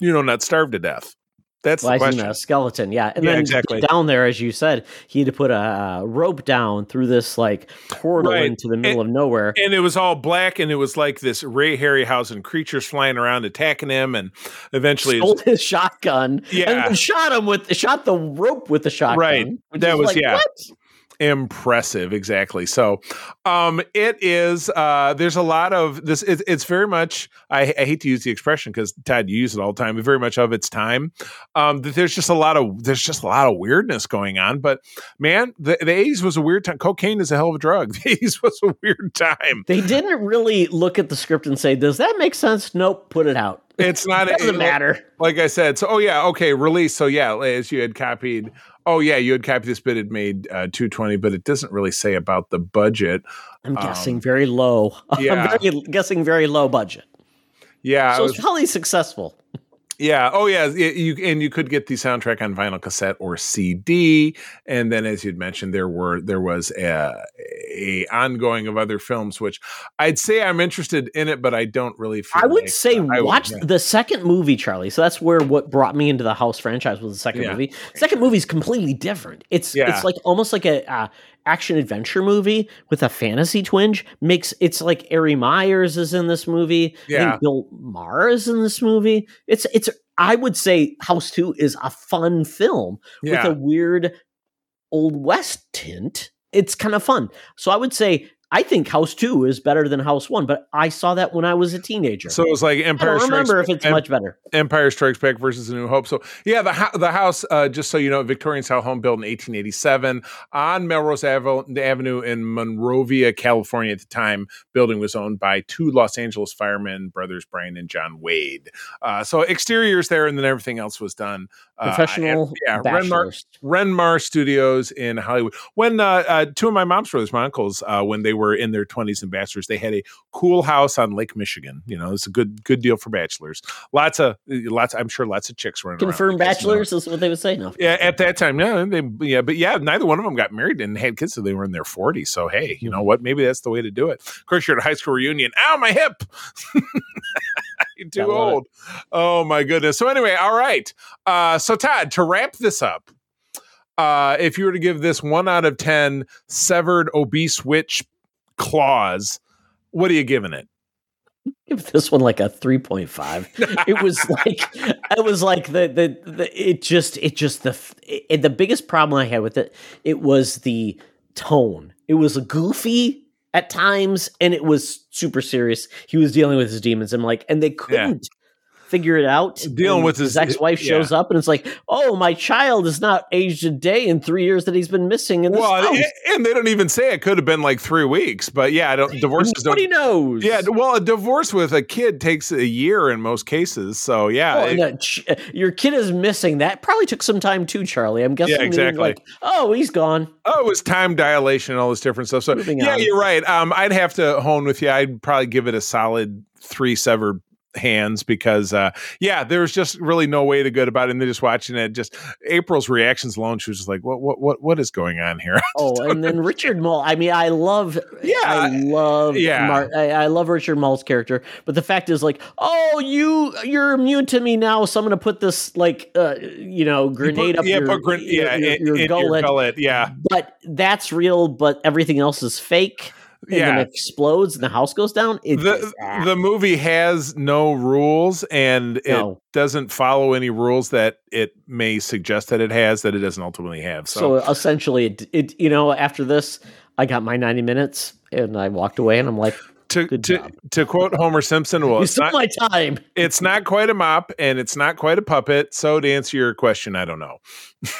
[SPEAKER 3] you know, not starved to death? That's
[SPEAKER 2] Why
[SPEAKER 3] the question.
[SPEAKER 2] a skeleton? Yeah, and
[SPEAKER 3] Yeah,
[SPEAKER 2] then
[SPEAKER 3] exactly.
[SPEAKER 2] down there, as you said, he had to put a uh, rope down through this like portal
[SPEAKER 3] Right.
[SPEAKER 2] into the middle of nowhere.
[SPEAKER 3] and it was all black, and it was like this Ray Harryhausen creatures flying around attacking him, and eventually,
[SPEAKER 2] Stole his shotgun,
[SPEAKER 3] Yeah.
[SPEAKER 2] and shot him with shot the rope with the shotgun.
[SPEAKER 3] Right. that
[SPEAKER 2] is
[SPEAKER 3] was-
[SPEAKER 2] like,
[SPEAKER 3] yeah.
[SPEAKER 2] what?
[SPEAKER 3] Impressive exactly so um it is uh there's a lot of this it, it's very much I, I hate to use the expression because todd you use it all the time very much of its time um that there's just a lot of there's just a lot of weirdness going on but man the, the 80s was a weird time cocaine is a hell of a drug the 80s was a weird time
[SPEAKER 2] They didn't really look at the script and say, "Does that make sense?" Nope, put it out.
[SPEAKER 3] it's not
[SPEAKER 2] It doesn't matter.
[SPEAKER 3] like I said, so oh yeah, okay, release. So yeah, as you had copied, oh yeah, you had copied this bit had made uh, two twenty, but it doesn't really say about the budget.
[SPEAKER 2] I'm
[SPEAKER 3] Um,
[SPEAKER 2] guessing very low.
[SPEAKER 3] yeah.
[SPEAKER 2] I'm very, guessing very low budget.
[SPEAKER 3] Yeah,
[SPEAKER 2] so
[SPEAKER 3] it
[SPEAKER 2] it's probably successful.
[SPEAKER 3] Yeah, oh yeah, you and you could get the soundtrack on vinyl cassette or CD, and then as you'd mentioned, there were there was a, a ongoing of other films, which I'd say I'm interested in it, but I don't really. Feel
[SPEAKER 2] I would
[SPEAKER 3] like-
[SPEAKER 2] say
[SPEAKER 3] I would-
[SPEAKER 2] watch
[SPEAKER 3] yeah.
[SPEAKER 2] the second movie, Charlie. So that's where what brought me into the House franchise was the second
[SPEAKER 3] Yeah.
[SPEAKER 2] movie. Second movie is completely different. It's
[SPEAKER 3] Yeah.
[SPEAKER 2] it's like almost like a uh, action adventure movie with a fantasy twinge. Makes it's like Ari Myers is in this movie.
[SPEAKER 3] Yeah.
[SPEAKER 2] Bill Maher is in this movie. It's it's I would say House Two is a fun film
[SPEAKER 3] Yeah.
[SPEAKER 2] with a weird old west tint. It's kind of fun. So I would say I think House Two is better than House One, but I saw that when I was a teenager.
[SPEAKER 3] So it was like Empire.
[SPEAKER 2] I don't remember
[SPEAKER 3] Strikes
[SPEAKER 2] if it's
[SPEAKER 3] Em-
[SPEAKER 2] much better.
[SPEAKER 3] Empire Strikes Back versus A New Hope. So yeah, the the house, uh, just so you know, Victorian style home built in 1887 on Melrose Avenue in Monrovia, California. At the time, building was owned by two Los Angeles firemen, brothers Brian and John Wade. Uh, so exteriors there, and then everything else was done. uh,
[SPEAKER 2] Professional
[SPEAKER 3] at- yeah, Renmar. Renmar Studios in Hollywood. When uh, uh, two of my mom's brothers, my uncles, uh, when they were in their 20s and bachelors, they had a cool house on Lake Michigan. You know, it's a good good deal for bachelors. Lots of lots. I'm sure lots of chicks around.
[SPEAKER 2] Confirmed
[SPEAKER 3] because, you know,
[SPEAKER 2] bachelors is what they would say. No,
[SPEAKER 3] yeah, at that time, yeah, they, yeah, but yeah, neither one of them got married and had kids, so they were in their 40s. So hey, you know what? Maybe that's the way to do it. Of course, you're at a high school reunion. Ow, my hip! too
[SPEAKER 2] it.
[SPEAKER 3] old. Oh my goodness. So anyway, all right. Uh, so Todd, to wrap this up, uh, if you were to give this one out of ten severed obese witch claws, what are you giving it?
[SPEAKER 2] give this one like a three point five. it was like it was like the the, the it just it just the it, the biggest problem I had with it it was the tone. It was goofy at times and it was super serious. He was dealing with his demons I'm like and they couldn't figure it out.
[SPEAKER 3] Dealing with his-
[SPEAKER 2] ex-wife
[SPEAKER 3] yeah.
[SPEAKER 2] shows up and it's like, "Oh, my child is not aged a day in 3 years that he's been missing in this
[SPEAKER 3] Well,
[SPEAKER 2] house."
[SPEAKER 3] and, they don't even say it could have been like three weeks, but yeah, I don't divorces don't
[SPEAKER 2] Nobody knows.
[SPEAKER 3] Yeah, well, a divorce with a kid takes a year in most cases. So yeah,
[SPEAKER 2] Oh,
[SPEAKER 3] it-
[SPEAKER 2] ch- your kid is missing. That probably took some time too, Charlie. I'm guessing. didn't
[SPEAKER 3] exactly.
[SPEAKER 2] Like, oh, he's gone.
[SPEAKER 3] oh, it was time dilation and all this different stuff. So
[SPEAKER 2] Moving
[SPEAKER 3] yeah,
[SPEAKER 2] on.
[SPEAKER 3] you're right. Um, I'd have to hone with you. I'd probably give it a solid three severed hands because uh yeah there's just really no way to go about it and they're just watching it just april's reactions alone she was just like what what what what is going on here
[SPEAKER 2] Oh, and then Richard Moll. I mean, I love.
[SPEAKER 3] Yeah,
[SPEAKER 2] I love.
[SPEAKER 3] yeah.
[SPEAKER 2] Mar- I, I love Richard Moll's character, but the fact is, like, oh, you you're immune to me now, so I'm to put this like, uh, you know, grenade up
[SPEAKER 3] yeah
[SPEAKER 2] your,
[SPEAKER 3] put gren-
[SPEAKER 2] your,
[SPEAKER 3] yeah
[SPEAKER 2] your,
[SPEAKER 3] in,
[SPEAKER 2] your gullet.
[SPEAKER 3] your gullet yeah
[SPEAKER 2] But that's real. But everything else is fake.
[SPEAKER 3] Yeah.
[SPEAKER 2] it explodes and the house goes down. It
[SPEAKER 3] the the movie has no rules and it
[SPEAKER 2] No.
[SPEAKER 3] doesn't follow any rules that it may suggest that it has that it doesn't ultimately have so,
[SPEAKER 2] So essentially, it, it you know after this, I got my ninety minutes and I walked away, and I'm like,
[SPEAKER 3] to to, to quote homer simpson well
[SPEAKER 2] "You
[SPEAKER 3] it's not,
[SPEAKER 2] my time."
[SPEAKER 3] it's not quite a mop and it's not quite a puppet so to answer your question i don't know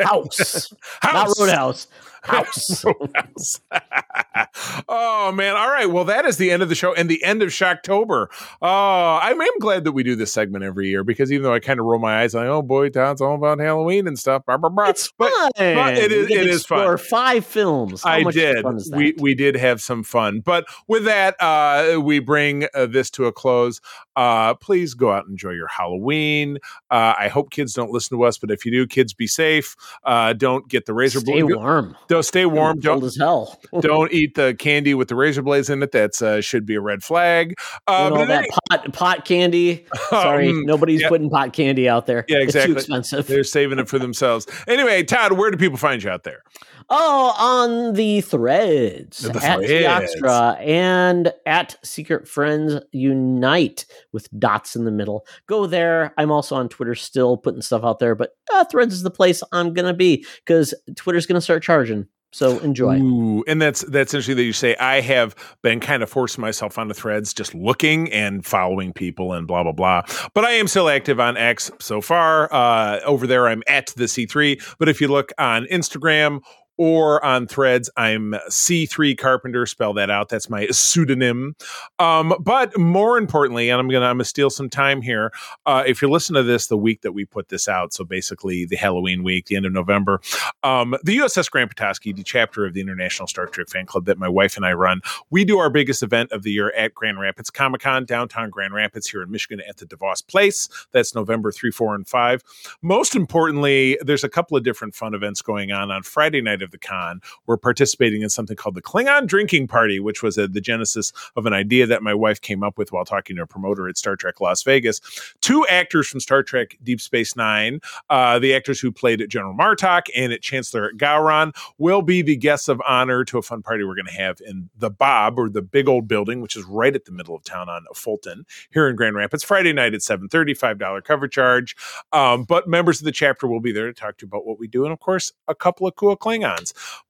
[SPEAKER 2] House, not
[SPEAKER 3] House.
[SPEAKER 2] Roadhouse. House.
[SPEAKER 3] Roadhouse. oh man! All right. Well, that is the end of the show and the end of Shocktober. Oh, I'm, I'm glad that we do this segment every year because even though I kind of roll my eyes, like, oh boy, Todd's all about Halloween and stuff. Blah, blah, blah.
[SPEAKER 2] It's
[SPEAKER 3] But-
[SPEAKER 2] fun.
[SPEAKER 3] but it is- it is fun.
[SPEAKER 2] Five films. How
[SPEAKER 3] I
[SPEAKER 2] much
[SPEAKER 3] did.
[SPEAKER 2] Fun is that?
[SPEAKER 3] We we did have some fun, but with that, uh, we bring uh, this to a close. Uh, please go out and enjoy your Halloween. Uh, I hope kids don't listen to us, but if you do, kids be safe. Uh, don't get the razor
[SPEAKER 2] Stay warm.
[SPEAKER 3] Don't stay warm.
[SPEAKER 2] Cold
[SPEAKER 3] Don't
[SPEAKER 2] as hell.
[SPEAKER 3] don't eat the candy with the razor blades in it. That's uh, should be a red flag. Uh,
[SPEAKER 2] all that
[SPEAKER 3] any-
[SPEAKER 2] pot pot candy. Sorry,
[SPEAKER 3] Um,
[SPEAKER 2] nobody's
[SPEAKER 3] yeah.
[SPEAKER 2] putting pot candy out there.
[SPEAKER 3] Yeah, exactly.
[SPEAKER 2] It's too expensive.
[SPEAKER 3] they're saving it for themselves. Anyway, Todd, where do people find you out there?
[SPEAKER 2] Oh, on the threads
[SPEAKER 3] The
[SPEAKER 2] at
[SPEAKER 3] threads.
[SPEAKER 2] Toxtra and at Secret Friends Unite with dots in the middle. Go there. I'm also on Twitter still putting stuff out there, but uh, Threads is the place I'm gonna be because Twitter's gonna start charging. So enjoy.
[SPEAKER 3] Ooh, and that's that's interesting that you say I have been kind of forcing myself onto threads, just looking and following people and blah blah blah. But I am still active on X so far. Uh, over there, I'm at the C3. But if you look on Instagram or on threads, I'm C3 Carpenter. Spell that out. That's my pseudonym. Um, but more importantly, and I'm gonna I'm gonna steal some time here. Uh, if you listen to this the week that we put this out, so basically the Halloween week, the end of November, um, the USS Grand Petoskey, the chapter of the International Star Trek fan club that my wife and I run, we do our biggest event of the year at Grand Rapids Comic Con, downtown Grand Rapids here in Michigan at the DeVos Place. That's November 3, 4, and 5. Most importantly, there's a couple of different fun events going on. On Friday night of the con, we're participating in something called the Klingon Drinking Party, which was uh the genesis of an idea that my wife came up with while talking to a promoter at Star Trek Las Vegas. Two actors from Star Trek Deep Space Nine, uh, the actors who played at General Martok and at Chancellor Gowron, will be the guests of honor to a fun party we're going to have in the Bob or the big old building, which is right at the middle of town on Fulton here in Grand Rapids. Friday night at seven thirty, five dollar cover charge. Um, but members of the chapter will be there to talk to you about what we do, and of course, a couple of cool Klingons.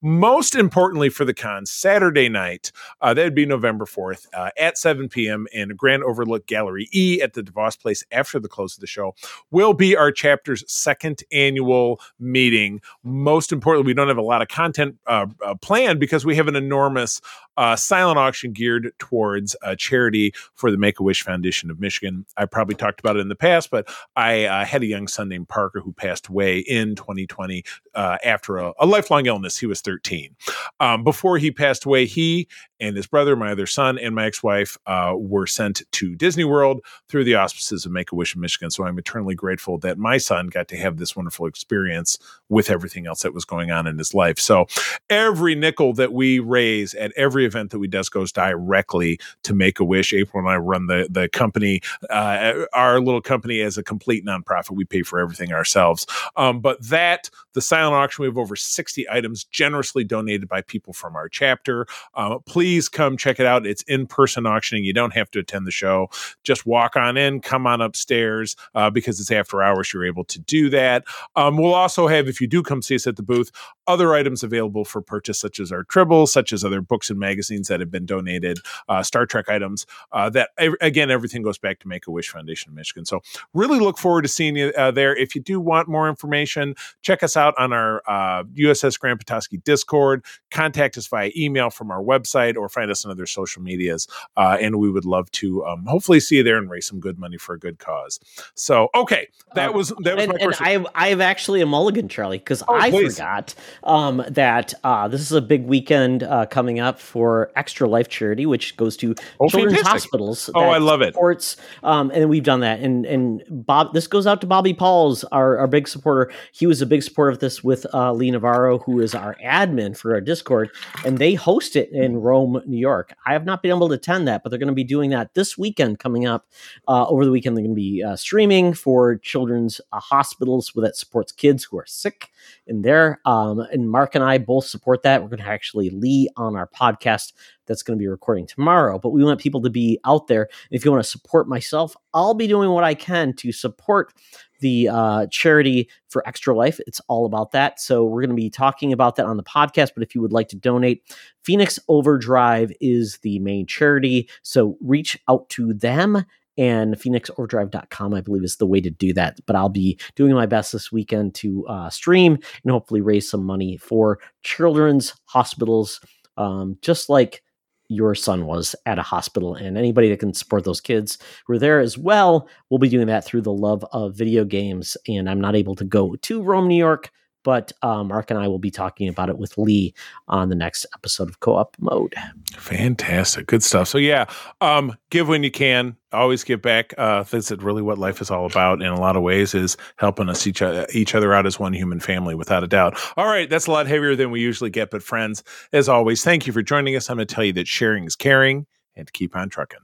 [SPEAKER 3] Most importantly for the con, Saturday night, uh, that would be November 4th uh, at 7 p.m. in Grand Overlook Gallery E at the DeVos Place after the close of the show will be our chapter's second annual meeting. Most importantly, we don't have a lot of content uh, uh, planned because we have an enormous uh, silent auction geared towards uh, charity for the Make a Wish Foundation of Michigan. I probably talked about it in the past, but I had a young son named Parker who passed away in 2020 uh, after a, a lifelong illness. He was 13. Um, before he passed away, he and his brother, my other son, and my ex-wife uh, were sent to Disney World through the auspices of Make a Wish in Michigan. So I'm eternally grateful that my son got to have this wonderful experience with everything else that was going on in his life. So every nickel that we raise at every event that we does goes directly to Make a Wish. April and I run the the company, uh, our little company as a complete nonprofit. We pay for everything ourselves. Um, but that the silent auction, we have over 60 items generously donated by people from our chapter. Um, please come check it out. It's in person auctioning. You don't have to attend the show. Just walk on in, come on upstairs uh, because it's after hours. You're able to do that. Um, we'll also have, if you do come see us at the booth, other items available for purchase, such as our tribbles, such as other books and magazines that have been donated, uh, Star Trek items. Uh, that again, everything goes back to Make a Wish Foundation of Michigan. So really look forward to seeing you uh, there. If you do want more information, check us out on our uh, USS Grand Petoskey Discord. Contact us via email from our website or find us on other social medias. Uh, and we would love to um, hopefully see you there and raise some good money for a good cause. So okay, that
[SPEAKER 2] Um,
[SPEAKER 3] was that was
[SPEAKER 2] and,
[SPEAKER 3] my
[SPEAKER 2] and
[SPEAKER 3] first.
[SPEAKER 2] I, I have actually a mulligan, Charlie, because
[SPEAKER 3] Oh,
[SPEAKER 2] I
[SPEAKER 3] please.
[SPEAKER 2] forgot um, that uh, this is a big weekend uh, coming up for Extra Life Charity, which goes to
[SPEAKER 3] Oh,
[SPEAKER 2] children's
[SPEAKER 3] fantastic.
[SPEAKER 2] hospitals.
[SPEAKER 3] Oh, I love it.
[SPEAKER 2] Supports, um, and we've done that. And and Bob, this goes out to Bobby Pauls, our, our big supporter. He was a big supporter of this with uh, Lee Navarro, who is our admin for our Discord, and they host it in Rome, New York. I have not been able to attend that, but they're going to be doing that this weekend coming up. Uh, over the weekend, they're going to be uh, streaming for children's uh, hospitals that supports kids who are sick in there. Um, and Mark and I both support that. We're going to actually Lee on our podcast that's going to be recording tomorrow. But we want people to be out there. If you want to support myself, I'll be doing what I can to support the uh, charity for Extra Life. It's all about that. So we're going to be talking about that on the podcast. But if you would like to donate, Phoenix Overdrive is the main charity. So reach out to them. And phoenixoverdrive.com, I believe, is the way to do that. But I'll be doing my best this weekend to uh, stream and hopefully raise some money for children's hospitals, um, just like your son was at a hospital. And anybody that can support those kids who are there as well will be doing that through the love of video games. And I'm not able to go to Rome, New York but uh, Mark and I will be talking about it with Lee on the next episode of Co-op Mode.
[SPEAKER 3] Fantastic. Good stuff. So yeah, um, give when you can. Always give back. Uh, that's really what life is all about in a lot of ways is helping us each, uh, each other out as one human family, without a doubt. All right. That's a lot heavier than we usually get. But friends, as always, thank you for joining us. I'm going to tell you that sharing is caring and keep on trucking.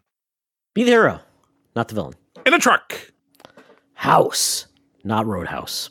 [SPEAKER 2] Be the hero, not the villain.
[SPEAKER 3] In a truck.
[SPEAKER 2] House, not Roadhouse.